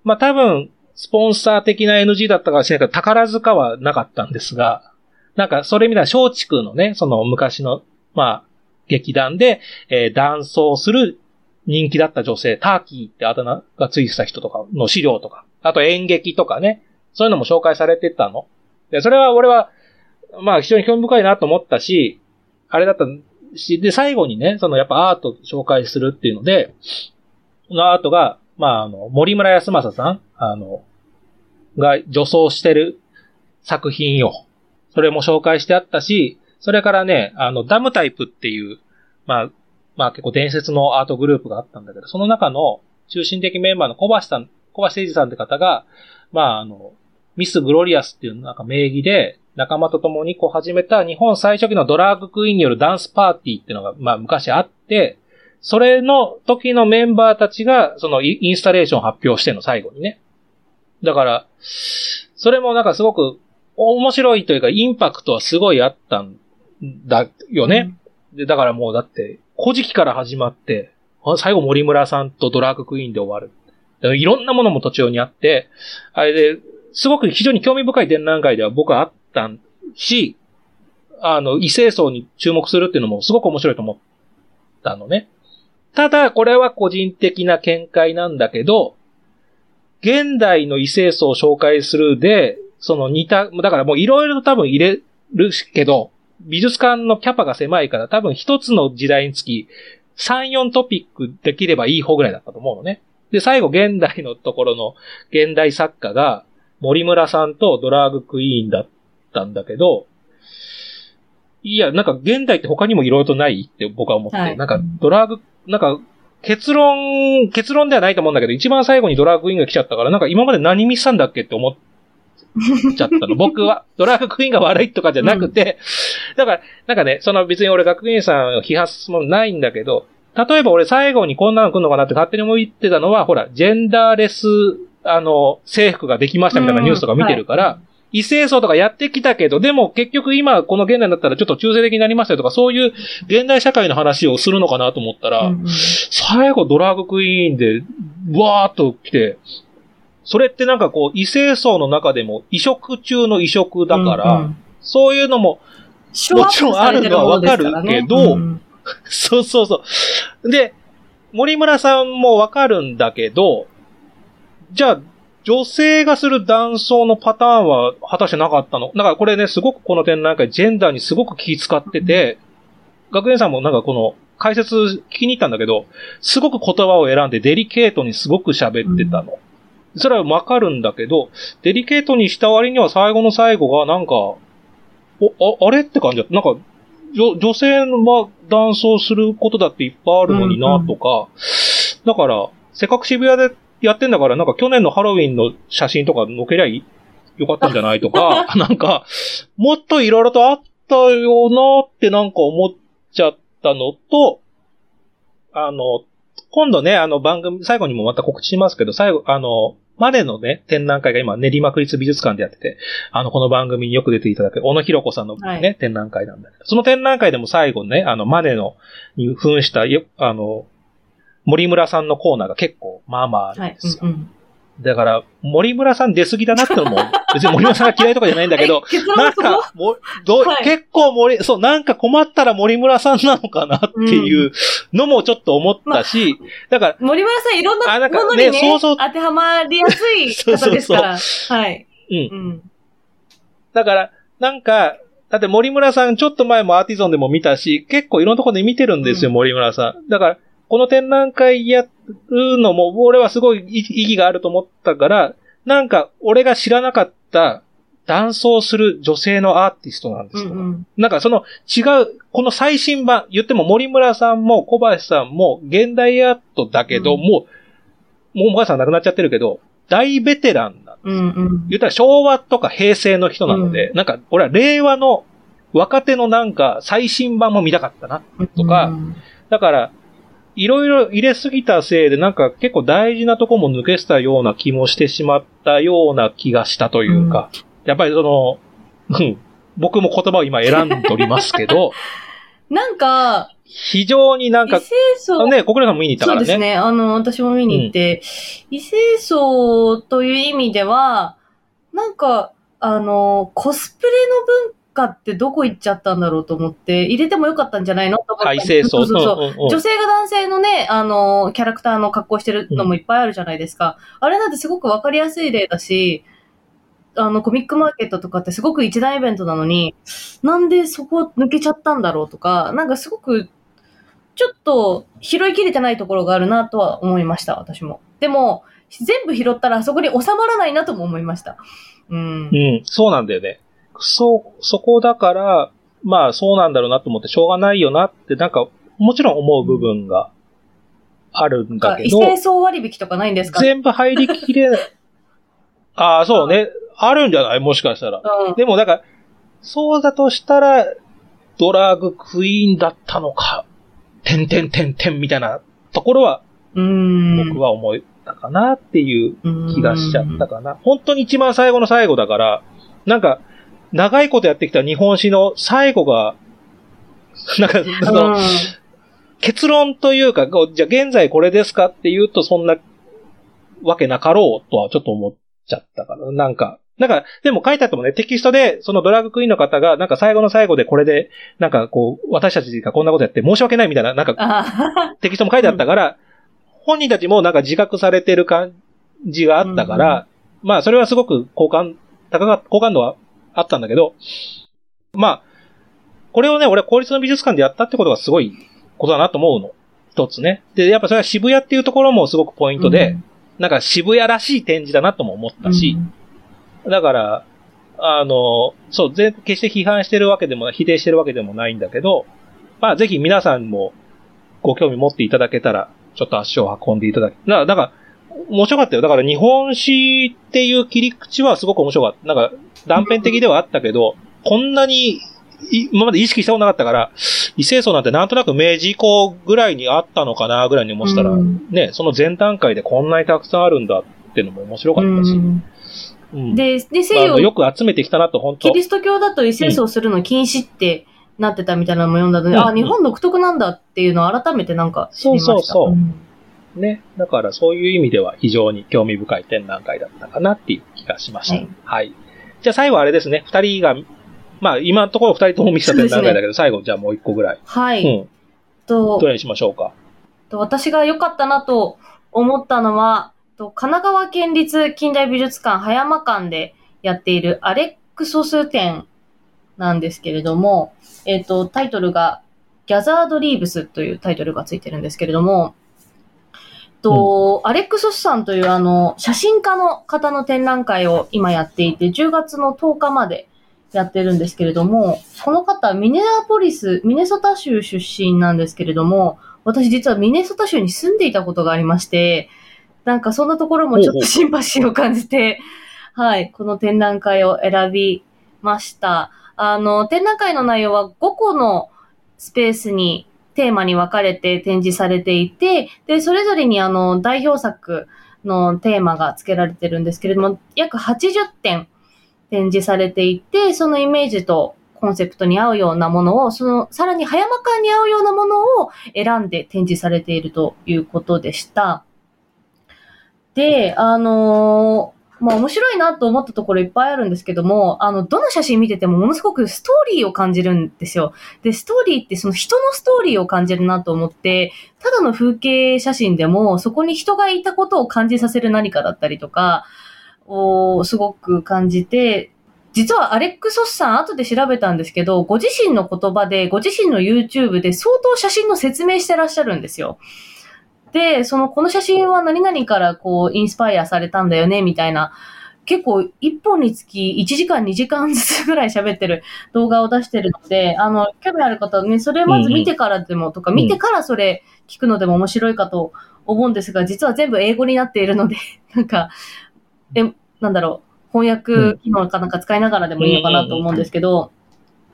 まあ多分、スポンサー的な NG だったかもしれないけど、宝塚はなかったんですが、なんかそれみたいな松竹のね、その昔の、まあ、劇団で、えー、ダンスをする人気だった女性、ターキーってあだ名がついてた人とかの資料とか、あと演劇とかね、そういうのも紹介されてたの。で、それは俺は、まあ非常に興味深いなと思ったし、あれだったし、で、最後にね、そのやっぱアート紹介するっていうので、そのアートが、まああの、森村康正さん、あの、が女装してる作品よ。それも紹介してあったし、それからね、あの、ダムタイプっていう、まあ、まあ結構伝説のアートグループがあったんだけど、その中の中心的メンバーの小橋さん、小橋誠二さんって方が、まああの、ミス・グロリアスっていうなんか名義で、仲間と共にこう始めた日本最初期のドラッグクイーンによるダンスパーティーっていうのが、まあ昔あって、それの時のメンバーたちが、そのインスタレーション発表しての、最後にね。だから、それもなんかすごく面白いというか、インパクトはすごいあったんだよね。うん、で、だからもうだって、古事記から始まって、最後森村さんとドラッグクイーンで終わる。いろんなものも途中にあって、あれで、すごく非常に興味深い展覧会では僕はあったし、あの、異性層に注目するっていうのもすごく面白いと思ったのね。ただ、これは個人的な見解なんだけど、現代の異性層を紹介するで、その似た、だからもういろいろと多分入れるけど、美術館のキャパが狭いから多分一つの時代につき3、4トピックできればいい方ぐらいだったと思うのね。で、最後現代のところの現代作家が森村さんとドラッグクイーンだったんだけど、いや、なんか現代って他にもいろいろとないって僕は思って、はい、なんかドラッグ、なんか結論、結論ではないと思うんだけど、一番最後にドラッグクイーンが来ちゃったから、なんか今まで何見したんだっけって思って、ちゃったの。僕は、ドラッグクイーンが悪いとかじゃなくて、うん、だから、なんかね、その別に俺学芸員さんを批判すもないんだけど、例えば俺最後にこんなの来るのかなって勝手に思ってたのは、ほら、ジェンダーレス、あの、制服ができましたみたいなニュースとか見てるから、はい。異性層とかやってきたけど、でも結局今この現代だったらちょっと中性的になりましたよとか、そういう現代社会の話をするのかなと思ったら、うん、最後ドラッグクイーンで、わーっと来て、それってなんかこう、異性層の中でも移植中の移植だから、うんうん、そういうのも、もちろんあるのはわかるけど、うん、そうそうそう。で、森村さんもわかるんだけど、じゃあ、女性がする男装のパターンは果たしてなかったの？だからこれね、すごくこの展覧会、ジェンダーにすごく気使ってて、学園さんもなんかこの解説聞きに行ったんだけど、すごく言葉を選んでデリケートにすごく喋ってたの。それはわかるんだけど、デリケートにした割には最後の最後がなんか、お、あ、あれって感じだ。った。なんか、女女性は男装することだっていっぱいあるのになとか、うんうん、だから、せっかく渋谷でやってんだから、なんか去年のハロウィンの写真とか載けりゃいよかったんじゃない？とか、*laughs* なんか、もっといろいろとあったよなってなんか思っちゃっったのと、あの、今度ね、あの番組、最後にもまた告知しますけど、最後、あの、マネのね、展覧会が今、練馬区立美術館でやってて、あの、この番組によく出ていただく、小野博子さんのね、はい展覧会なんだけど、その展覧会でも最後ね、あの、マネの、に扮した、よあの、森村さんのコーナーが結構、まあまああるはいんで。すよ。うんうんだから、森村さん出過ぎだなってのも、*laughs* 別に森村さんが嫌いとかじゃないんだけどなんか、もどうはい結構森、そう、なんか困ったら森村さんなのかなっていうのもちょっと思ったし、だから、森村さんいろんあなものにね、想像当てはまりやすい方ですから。*laughs* はい。うん。うん。だから、なんか、だって森村さんちょっと前もアーティゾンでも見たし、結構いろんなところで見てるんですよ、うん森村さん。だから、この展覧会やるのも、俺はすごい意意義があると思ったから、なんか、俺が知らなかった、男装する女性のアーティストなんですよ。うんうん。なんかその違う、この最新版、言っても森村さんも小林さんも現代アートだけど、うんもう、もう小林さん亡くなっちゃってるけど、大ベテランな。うんうん。言ったら昭和とか平成の人なので、なんか俺は令和の若手のなんか最新版も見たかったな。とかうんだから、いろいろ入れすぎたせいでなんか結構大事なとこも抜けしたような気もしてしまったような気がしたというか、やっぱりその、うん。僕も言葉を今選んでおりますけど、*laughs* なんか、非常になんか、異性層、ね、国連さんも見に行ったからね。そうですね。あの、私も見に行って、異性層という意味では、なんか、あの、コスプレの文化ってどこ行っちゃったんだろうと思って、入れてもよかったんじゃないのと思ったハイ清掃。そうそうそう。うんうんうん女性が男性のね、あの、キャラクターの格好してるのもいっぱいあるじゃないですか。あれなんてすごくわかりやすい例だし、あの、コミックマーケットとかってすごく一大イベントなのに、なんでそこ抜けちゃったんだろうとか、なんかすごく、ちょっと拾いきれてないところがあるなとは思いました、私も。でも、全部拾ったらあそこに収まらないなとも思いました。うん。うん、そうなんだよね。そう、そこだから、まあそうなんだろうなと思ってしょうがないよなって、なんか、もちろん思う部分があるんだけど、異性層割引とかないんですか？全部入りきれない。*laughs* ああ、そうね。あるんじゃない？もしかしたら。うん。でも、だから、そうだとしたら、ドラッグクイーンだったのか、てんてんてんてんみたいなところは、うん。僕は思ったかなっていううん気がしちゃったかな。本当に一番最後の最後だから、なんか、長いことやってきた日本史の最後が、*laughs* なんか、その、結論というか、こうじゃあ現在これですかっていうとそんなわけなかろうとはちょっと思っちゃったから、なんか、なんか、でも書いてあってもね、テキストで、そのドラッグクイーンの方が、なんか最後の最後でこれで、なんかこう、私たちがこんなことやって申し訳ないみたいな、なんかあテキストも書いてあったから、本人たちもなんか自覚されてる感じがあったから、まあそれはすごく好感、高か、好感度はあったんだけど、まあ、これをね、俺は公立の美術館でやったってことがすごいことだなと思うの。一つね。で、やっぱそれは渋谷っていうところもすごくポイントで、なんか渋谷らしい展示だなとも思ったし、だから、あの、そう、全、決して批判してるわけでも、否定してるわけでもないんだけど、まあぜひ皆さんもご興味持っていただけたら、ちょっと足を運んでいただき、だから、だから面白かったよ。だから日本史っていう切り口はすごく面白かった。なんか断片的ではあったけど、こんなにい今まで意識したことなかったから、異性層なんてなんとなく明治以降ぐらいにあったのかなぐらいに思ってたら、うん。ね、その前段階でこんなにたくさんあるんだっていうのも面白かったし、うん。うん。で、で、まあ西洋あの、よく集めてきたなと、本当。キリスト教だと異性層するの禁止ってなってたみたいなのも読んだので、うん。あ、日本独特なんだっていうのを改めてなんか知りました。そうそうそう。うん。ね。だからそういう意味では非常に興味深い展覧会だったかなっていう気がしました。ははいい。じゃあ最後あれですね。二人が、まあ今のところ二人とも見せた展覧会だけど、最後じゃあもう一個ぐらい。はい。うん。とどれにしましょうか？と私が良かったなと思ったのは、と神奈川県立近代美術館葉山館でやっているアレックソス展なんですけれども、えっ、と、タイトルがギャザードリーブスというタイトルがついてるんですけれども、と、アレックソスさんというあの、写真家の方の展覧会を今やっていて、10月の10日までやってるんですけれども、この方、ミネアポリス、ミネソタ州出身なんですけれども、私実はミネソタ州に住んでいたことがありまして、なんかそんなところもちょっとシンパシーを感じて、はい、この展覧会を選びました。あの、展覧会の内容は5個のスペースにテーマに分かれて展示されていて、で、それぞれにあの、代表作のテーマが付けられてるんですけれども、約80点展示されていて、そのイメージとコンセプトに合うようなものを、その、さらに葉山館に合うようなものを選んで展示されているということでした。で、あのまあ面白いなと思ったところいっぱいあるんですけども、あの、どの写真見ててもものすごくストーリーを感じるんですよ。で、ストーリーってその人のストーリーを感じるなと思って、ただの風景写真でもそこに人がいたことを感じさせる何かだったりとか、をすごく感じて、実はアレックソスさん後で調べたんですけど、ご自身の言葉で、ご自身の YouTube で相当写真の説明してらっしゃるんですよ。で、その、この写真は何々からこう、インスパイアされたんだよね、みたいな、結構一本につき1時間2時間ずつぐらい喋ってる動画を出してるので、あの、興味ある方はね、それまず見てからでもとか、見てからそれ聞くのでも面白いかと思うんですが、実は全部英語になっているので、*laughs* なんか、え、なんだろう、翻訳機能かなんか使いながらでもいいのかなと思うんですけど、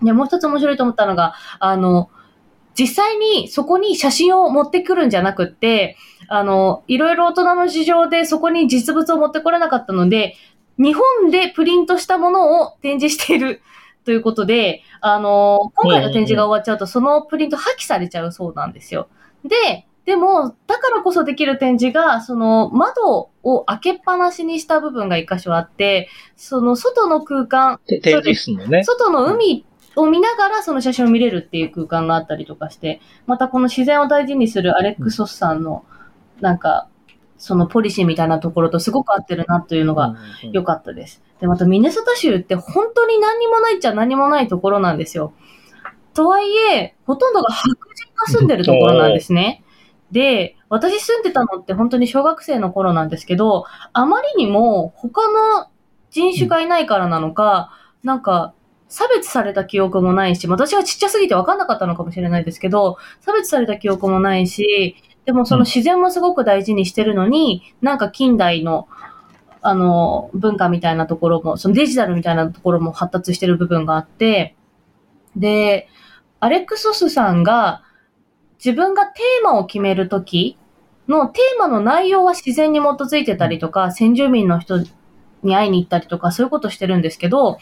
で、もう一つ面白いと思ったのが、あの、実際にそこに写真を持ってくるんじゃなくって、あの、いろいろ大人の事情でそこに実物を持ってこれなかったので、日本でプリントしたものを展示しているということで、あの、今回の展示が終わっちゃうと、そのプリント破棄されちゃうそうなんですよ。で、でも、だからこそできる展示が、その窓を開けっぱなしにした部分が一箇所あって、その外の空間。外の海を見ながらその写真を見れるっていう空間があったりとかして、またこの自然を大事にするアレックソスさんの、なんか、そのポリシーみたいなところとすごく合ってるなというのが良かったです。で、またミネソタ州って本当に何にもないっちゃ何もないところなんですよ。とはいえ、ほとんどが白人が住んでるところなんですね。で、私住んでたのって本当に小学生の頃なんですけど、あまりにも他の人種がいないからなのか、なんか差別された記憶もないし、私はちっちゃすぎて分かんなかったのかもしれないですけど、差別された記憶もないし、でもその自然もすごく大事にしてるのに、うん、なんか近代の、あの、文化みたいなところも、そのデジタルみたいなところも発達してる部分があって、で、アレックソスさんが自分がテーマを決めるときのテーマの内容は自然に基づいてたりとか、先住民の人に会いに行ったりとか、そういうことしてるんですけど、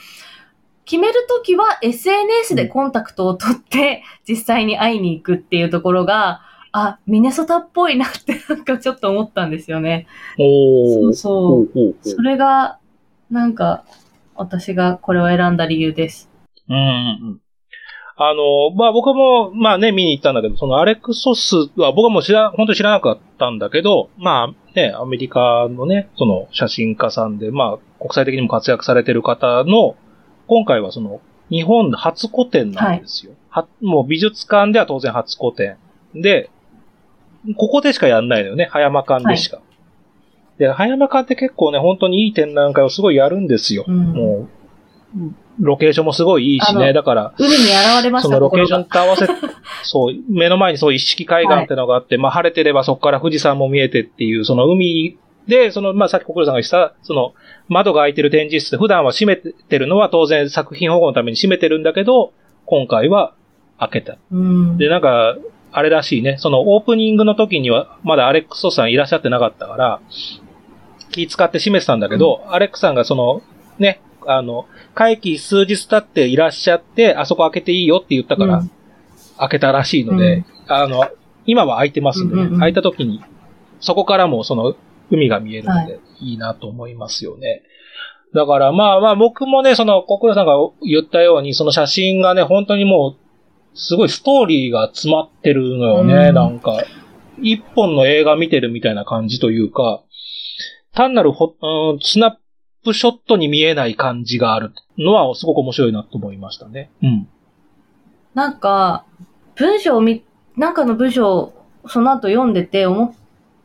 決めるときは SNS でコンタクトを取って実際に会いに行くっていうところが、あ、ミネソタっぽいなって *laughs* なんかちょっと思ったんですよね。そうそう。それが、なんか、私がこれを選んだ理由です。うん。あの、まあ僕も、まあね、見に行ったんだけど、そのアレクソスは僕はもう知ら、本当に知らなかったんだけど、まあね、アメリカのね、その写真家さんで、まあ国際的にも活躍されてる方の、今回はその、日本初古典なんですよ。はい、もう美術館では当然初古典。で、ここでしかやんないのよね。葉山館でしか。はい、で、葉山館って結構ね、本当にいい展覧会をすごいやるんですよ。うん、もう、ロケーションもすごいいいしね。だから、海に現れましたそのロケーションと合わせ、*laughs* そう、目の前にそう一式海岸ってのがあって、はい、まあ晴れてればそこから富士山も見えてっていう、その海で、その、まあ、さっき国領さんが言った、その、窓が開いてる展示室で普段は閉めてるのは当然作品保護のために閉めてるんだけど、今回は開けた。で、なんか、あれらしいね、そのオープニングの時にはまだアレックスソさんいらっしゃってなかったから、気使って閉めてたんだけど、うん、アレックさんがその、ね、あの、会期数日経っていらっしゃって、あそこ開けていいよって言ったから、開けたらしいので、うん、あの、今は開いてますんで、ね、うんうんうん、開いた時に、そこからもその海が見えるので、いいなと思いますよね。だからまあまあ僕もね、その、国領さんが言ったように、その写真がね、本当にもう、すごいストーリーが詰まってるのよね、うん、なんか。一本の映画見てるみたいな感じというか、単なるほ、うん、スナップショットに見えない感じがあるのはすごく面白いなと思いましたね。うん。なんか、文章を見、なんかの文章をその後読んでて思っっ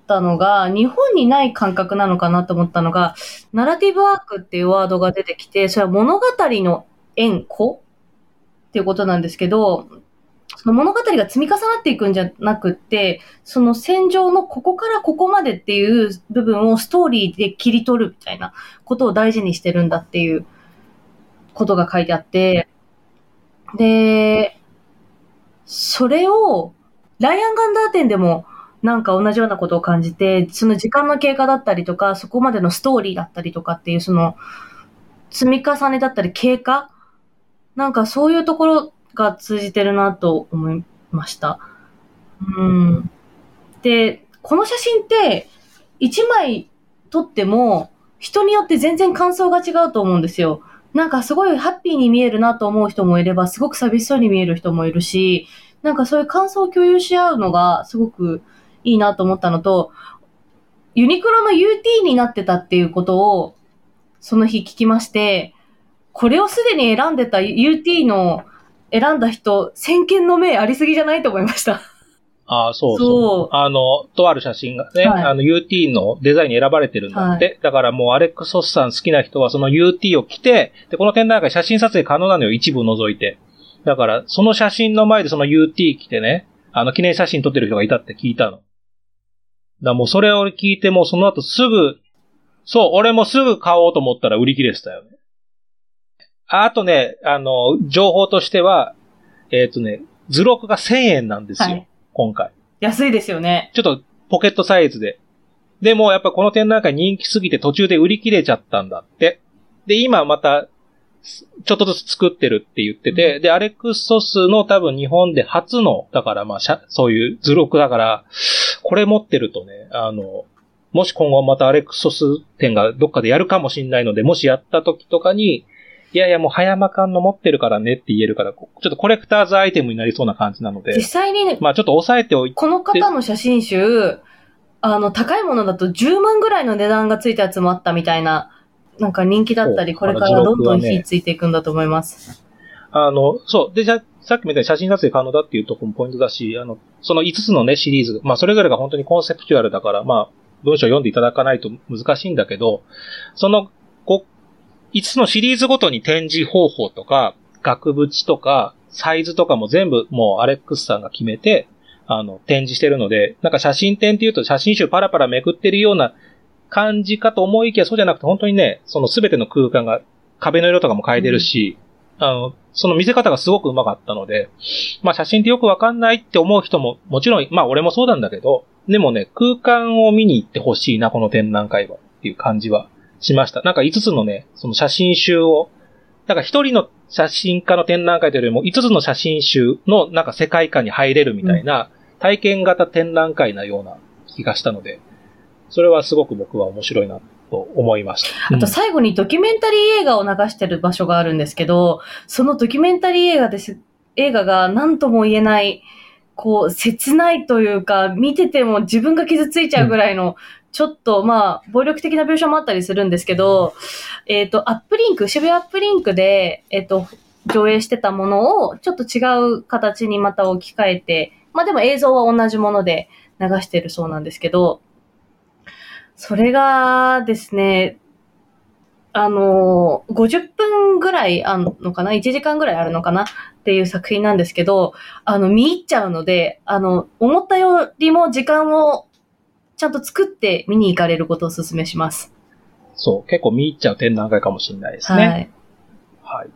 たのが、日本にない感覚なのかなと思ったのが、ナラティブワークっていうワードが出てきて、それは物語の円弧っていうことなんですけど、その物語が積み重なっていくんじゃなくって、その戦場のここからここまでっていう部分をストーリーで切り取るみたいなことを大事にしてるんだっていうことが書いてあって、で、それをライアンガンダー展でもなんか同じようなことを感じて、その時間の経過だったりとか、そこまでのストーリーだったりとかっていう、その積み重ねだったり経過？なんかそういうところが通じてるなと思いました。うん。で、この写真って、1枚撮っても、人によって全然感想が違うと思うんですよ。なんかすごいハッピーに見えるなと思う人もいれば、すごく寂しそうに見える人もいるし、なんかそういう感想を共有し合うのがすごくいいなと思ったのと、ユニクロの UT になってたっていうことを、その日聞きまして、これをすでに選んでた UT の選んだ人、先見の明ありすぎじゃないと思いました。ああ、そうそう。あの、とある写真がね、はいあの UT のデザインに選ばれてるんだって。だからもうアレックス・ソスさん好きな人はその UT を着て、で、この展覧会写真撮影可能なのよ、一部除いて。だから、その写真の前でその UT 着てね、あの記念写真撮ってる人がいたって聞いたの。だもうそれを聞いてもうその後すぐ、そう、俺もすぐ買おうと思ったら売り切れてたよね。ああとね、あの、情報としては、えっ、とね、図録が1000円なんですよ、はい今回。安いですよね。ちょっとポケットサイズで。でもやっぱこの展覧会人気すぎて途中で売り切れちゃったんだって。で、今また、ちょっとずつ作ってるって言ってて、で、アレックスソスの多分日本で初の、だからまあ、そういう図録だから、これ持ってるとね、あの、もし今後またアレックスソス展がどっかでやるかもしれないので、もしやった時とかに、いやいやもう早間感の持ってるからねって言えるから、こちょっとコレクターズアイテムになりそうな感じなので実、際にね、まあちょっと抑えておいて、この方の写真集、あの、高いものだと10万ぐらいの値段がついたやつもあったみたいな、なんか人気だったり、これからどんどん火ついていくんだと思います。あの、そう。で、じゃ、さっきみたいに写真撮影可能だっていうところもポイントだし、あの、その5つのね、シリーズ、まあ、それぞれが本当にコンセプチュアルだから、まあ、文章を読んでいただかないと難しいんだけど、その、こ5つのシリーズごとに展示方法とか、額縁とか、サイズとかも全部もうアレックスさんが決めて、あの、展示してるので、なんか写真展っていうと写真集パラパラめくってるような感じかと思いきや、そうじゃなくて本当にね、その全ての空間が、壁の色とかも変えてるし、あの、その見せ方がすごく上手かったので、まあ写真ってよくわかんないって思う人も、もちろん、まあ俺もそうなんだけど、でもね、空間を見に行ってほしいな、この展覧会は、っていう感じはしました。なんか5つのね、その写真集を、なんか一人の写真家の展覧会というよりも5つの写真集のなんか世界観に入れるみたいな体験型展覧会なような気がしたので、それはすごく僕は面白いなと思いました。あと最後にドキュメンタリー映画を流してる場所があるんですけど、そのドキュメンタリー映画です、映画が何とも言えない、こう、切ないというか、見てても自分が傷ついちゃうぐらいの、ちょっと、まあ、暴力的な描写もあったりするんですけど、えっ、と、アップリンク、渋谷アップリンクで、えっ、と、上映してたものを、ちょっと違う形にまた置き換えて、まあでも映像は同じもので流してるそうなんですけど、それがですね、あの、50分ぐらいあるのかな ?1 時間ぐらいあるのかな？っていう作品なんですけど、あの、見入っちゃうので、あの、思ったよりも時間をちゃんと作って見に行かれることをお勧めします。そう、結構見入っちゃう展覧会かもしれないですね。はい。はい。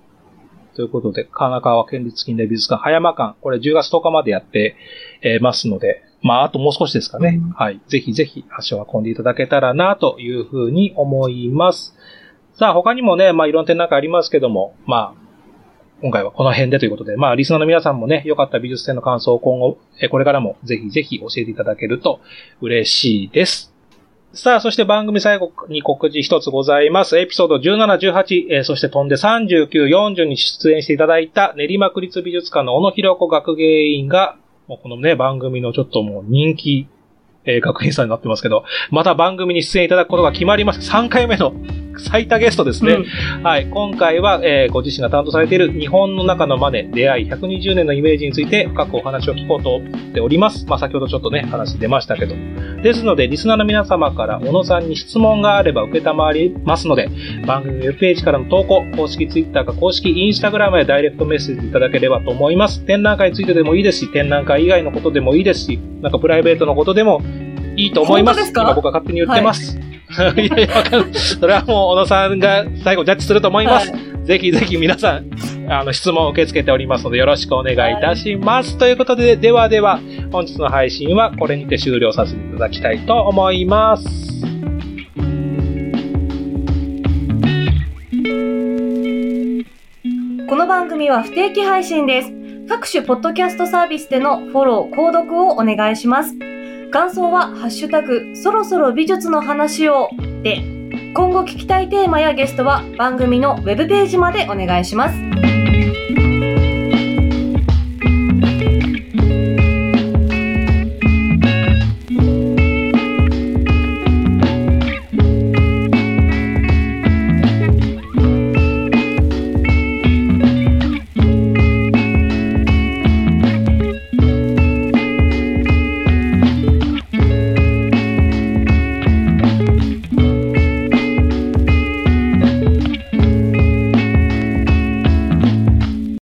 ということで、神奈川県立近代美術館葉山館、これ10月10日までやって、えーますので、まあ、あともう少しですかね。うんはい。ぜひぜひ足を運んでいただけたらな、というふうに思います。さあ、他にもね、まあ、いろんな展覧会ありますけども、まあ、今回はこの辺でということで、まあ、リスナーの皆さんもね、良かった美術展の感想を今後、えーこれからもぜひぜひ教えていただけると嬉しいです。さあ、そして番組最後に告知一つございます。エピソード17、18、えーそして飛んで39、40に出演していただいた練馬区立美術館の小野弘子学芸員が、もうこのね、番組のちょっともう人気、えー学院さんになってますけど、また番組に出演いただくことが決まります。3回目の最多ゲストですね。うんはい。今回は、えーご自身が担当されている日本の中のマネ、出会い120年のイメージについて深くお話を聞こうと思っております。まあ、先ほどちょっとね、話出ましたけど。ですので、リスナーの皆様から小野さんに質問があれば受けたまわりますので、番組ウェブページからの投稿、公式ツイッターか公式インスタグラムへダイレクトメッセージいただければと思います。展覧会についてでもいいですし、展覧会以外のことでもいいですし、なんかプライベートのことでもいいと思います。すか？今僕は勝手に言ってます。い、*laughs* やいや、い。それはもう小野さんが最後ジャッジすると思います。はぜひぜひ皆さん、あの、質問を受け付けておりますので、よろしくお願いいたします。ということで、ではでは、本日の配信はこれにて終了させていただきたいと思います。この番組は不定期配信です。各種ポッドキャストサービスでのフォロー、購読をお願いします。感想は、ハッシュタグ、そろそろ美術の話を、で、今後聞きたいテーマやゲストは番組のウェブページまでお願いします。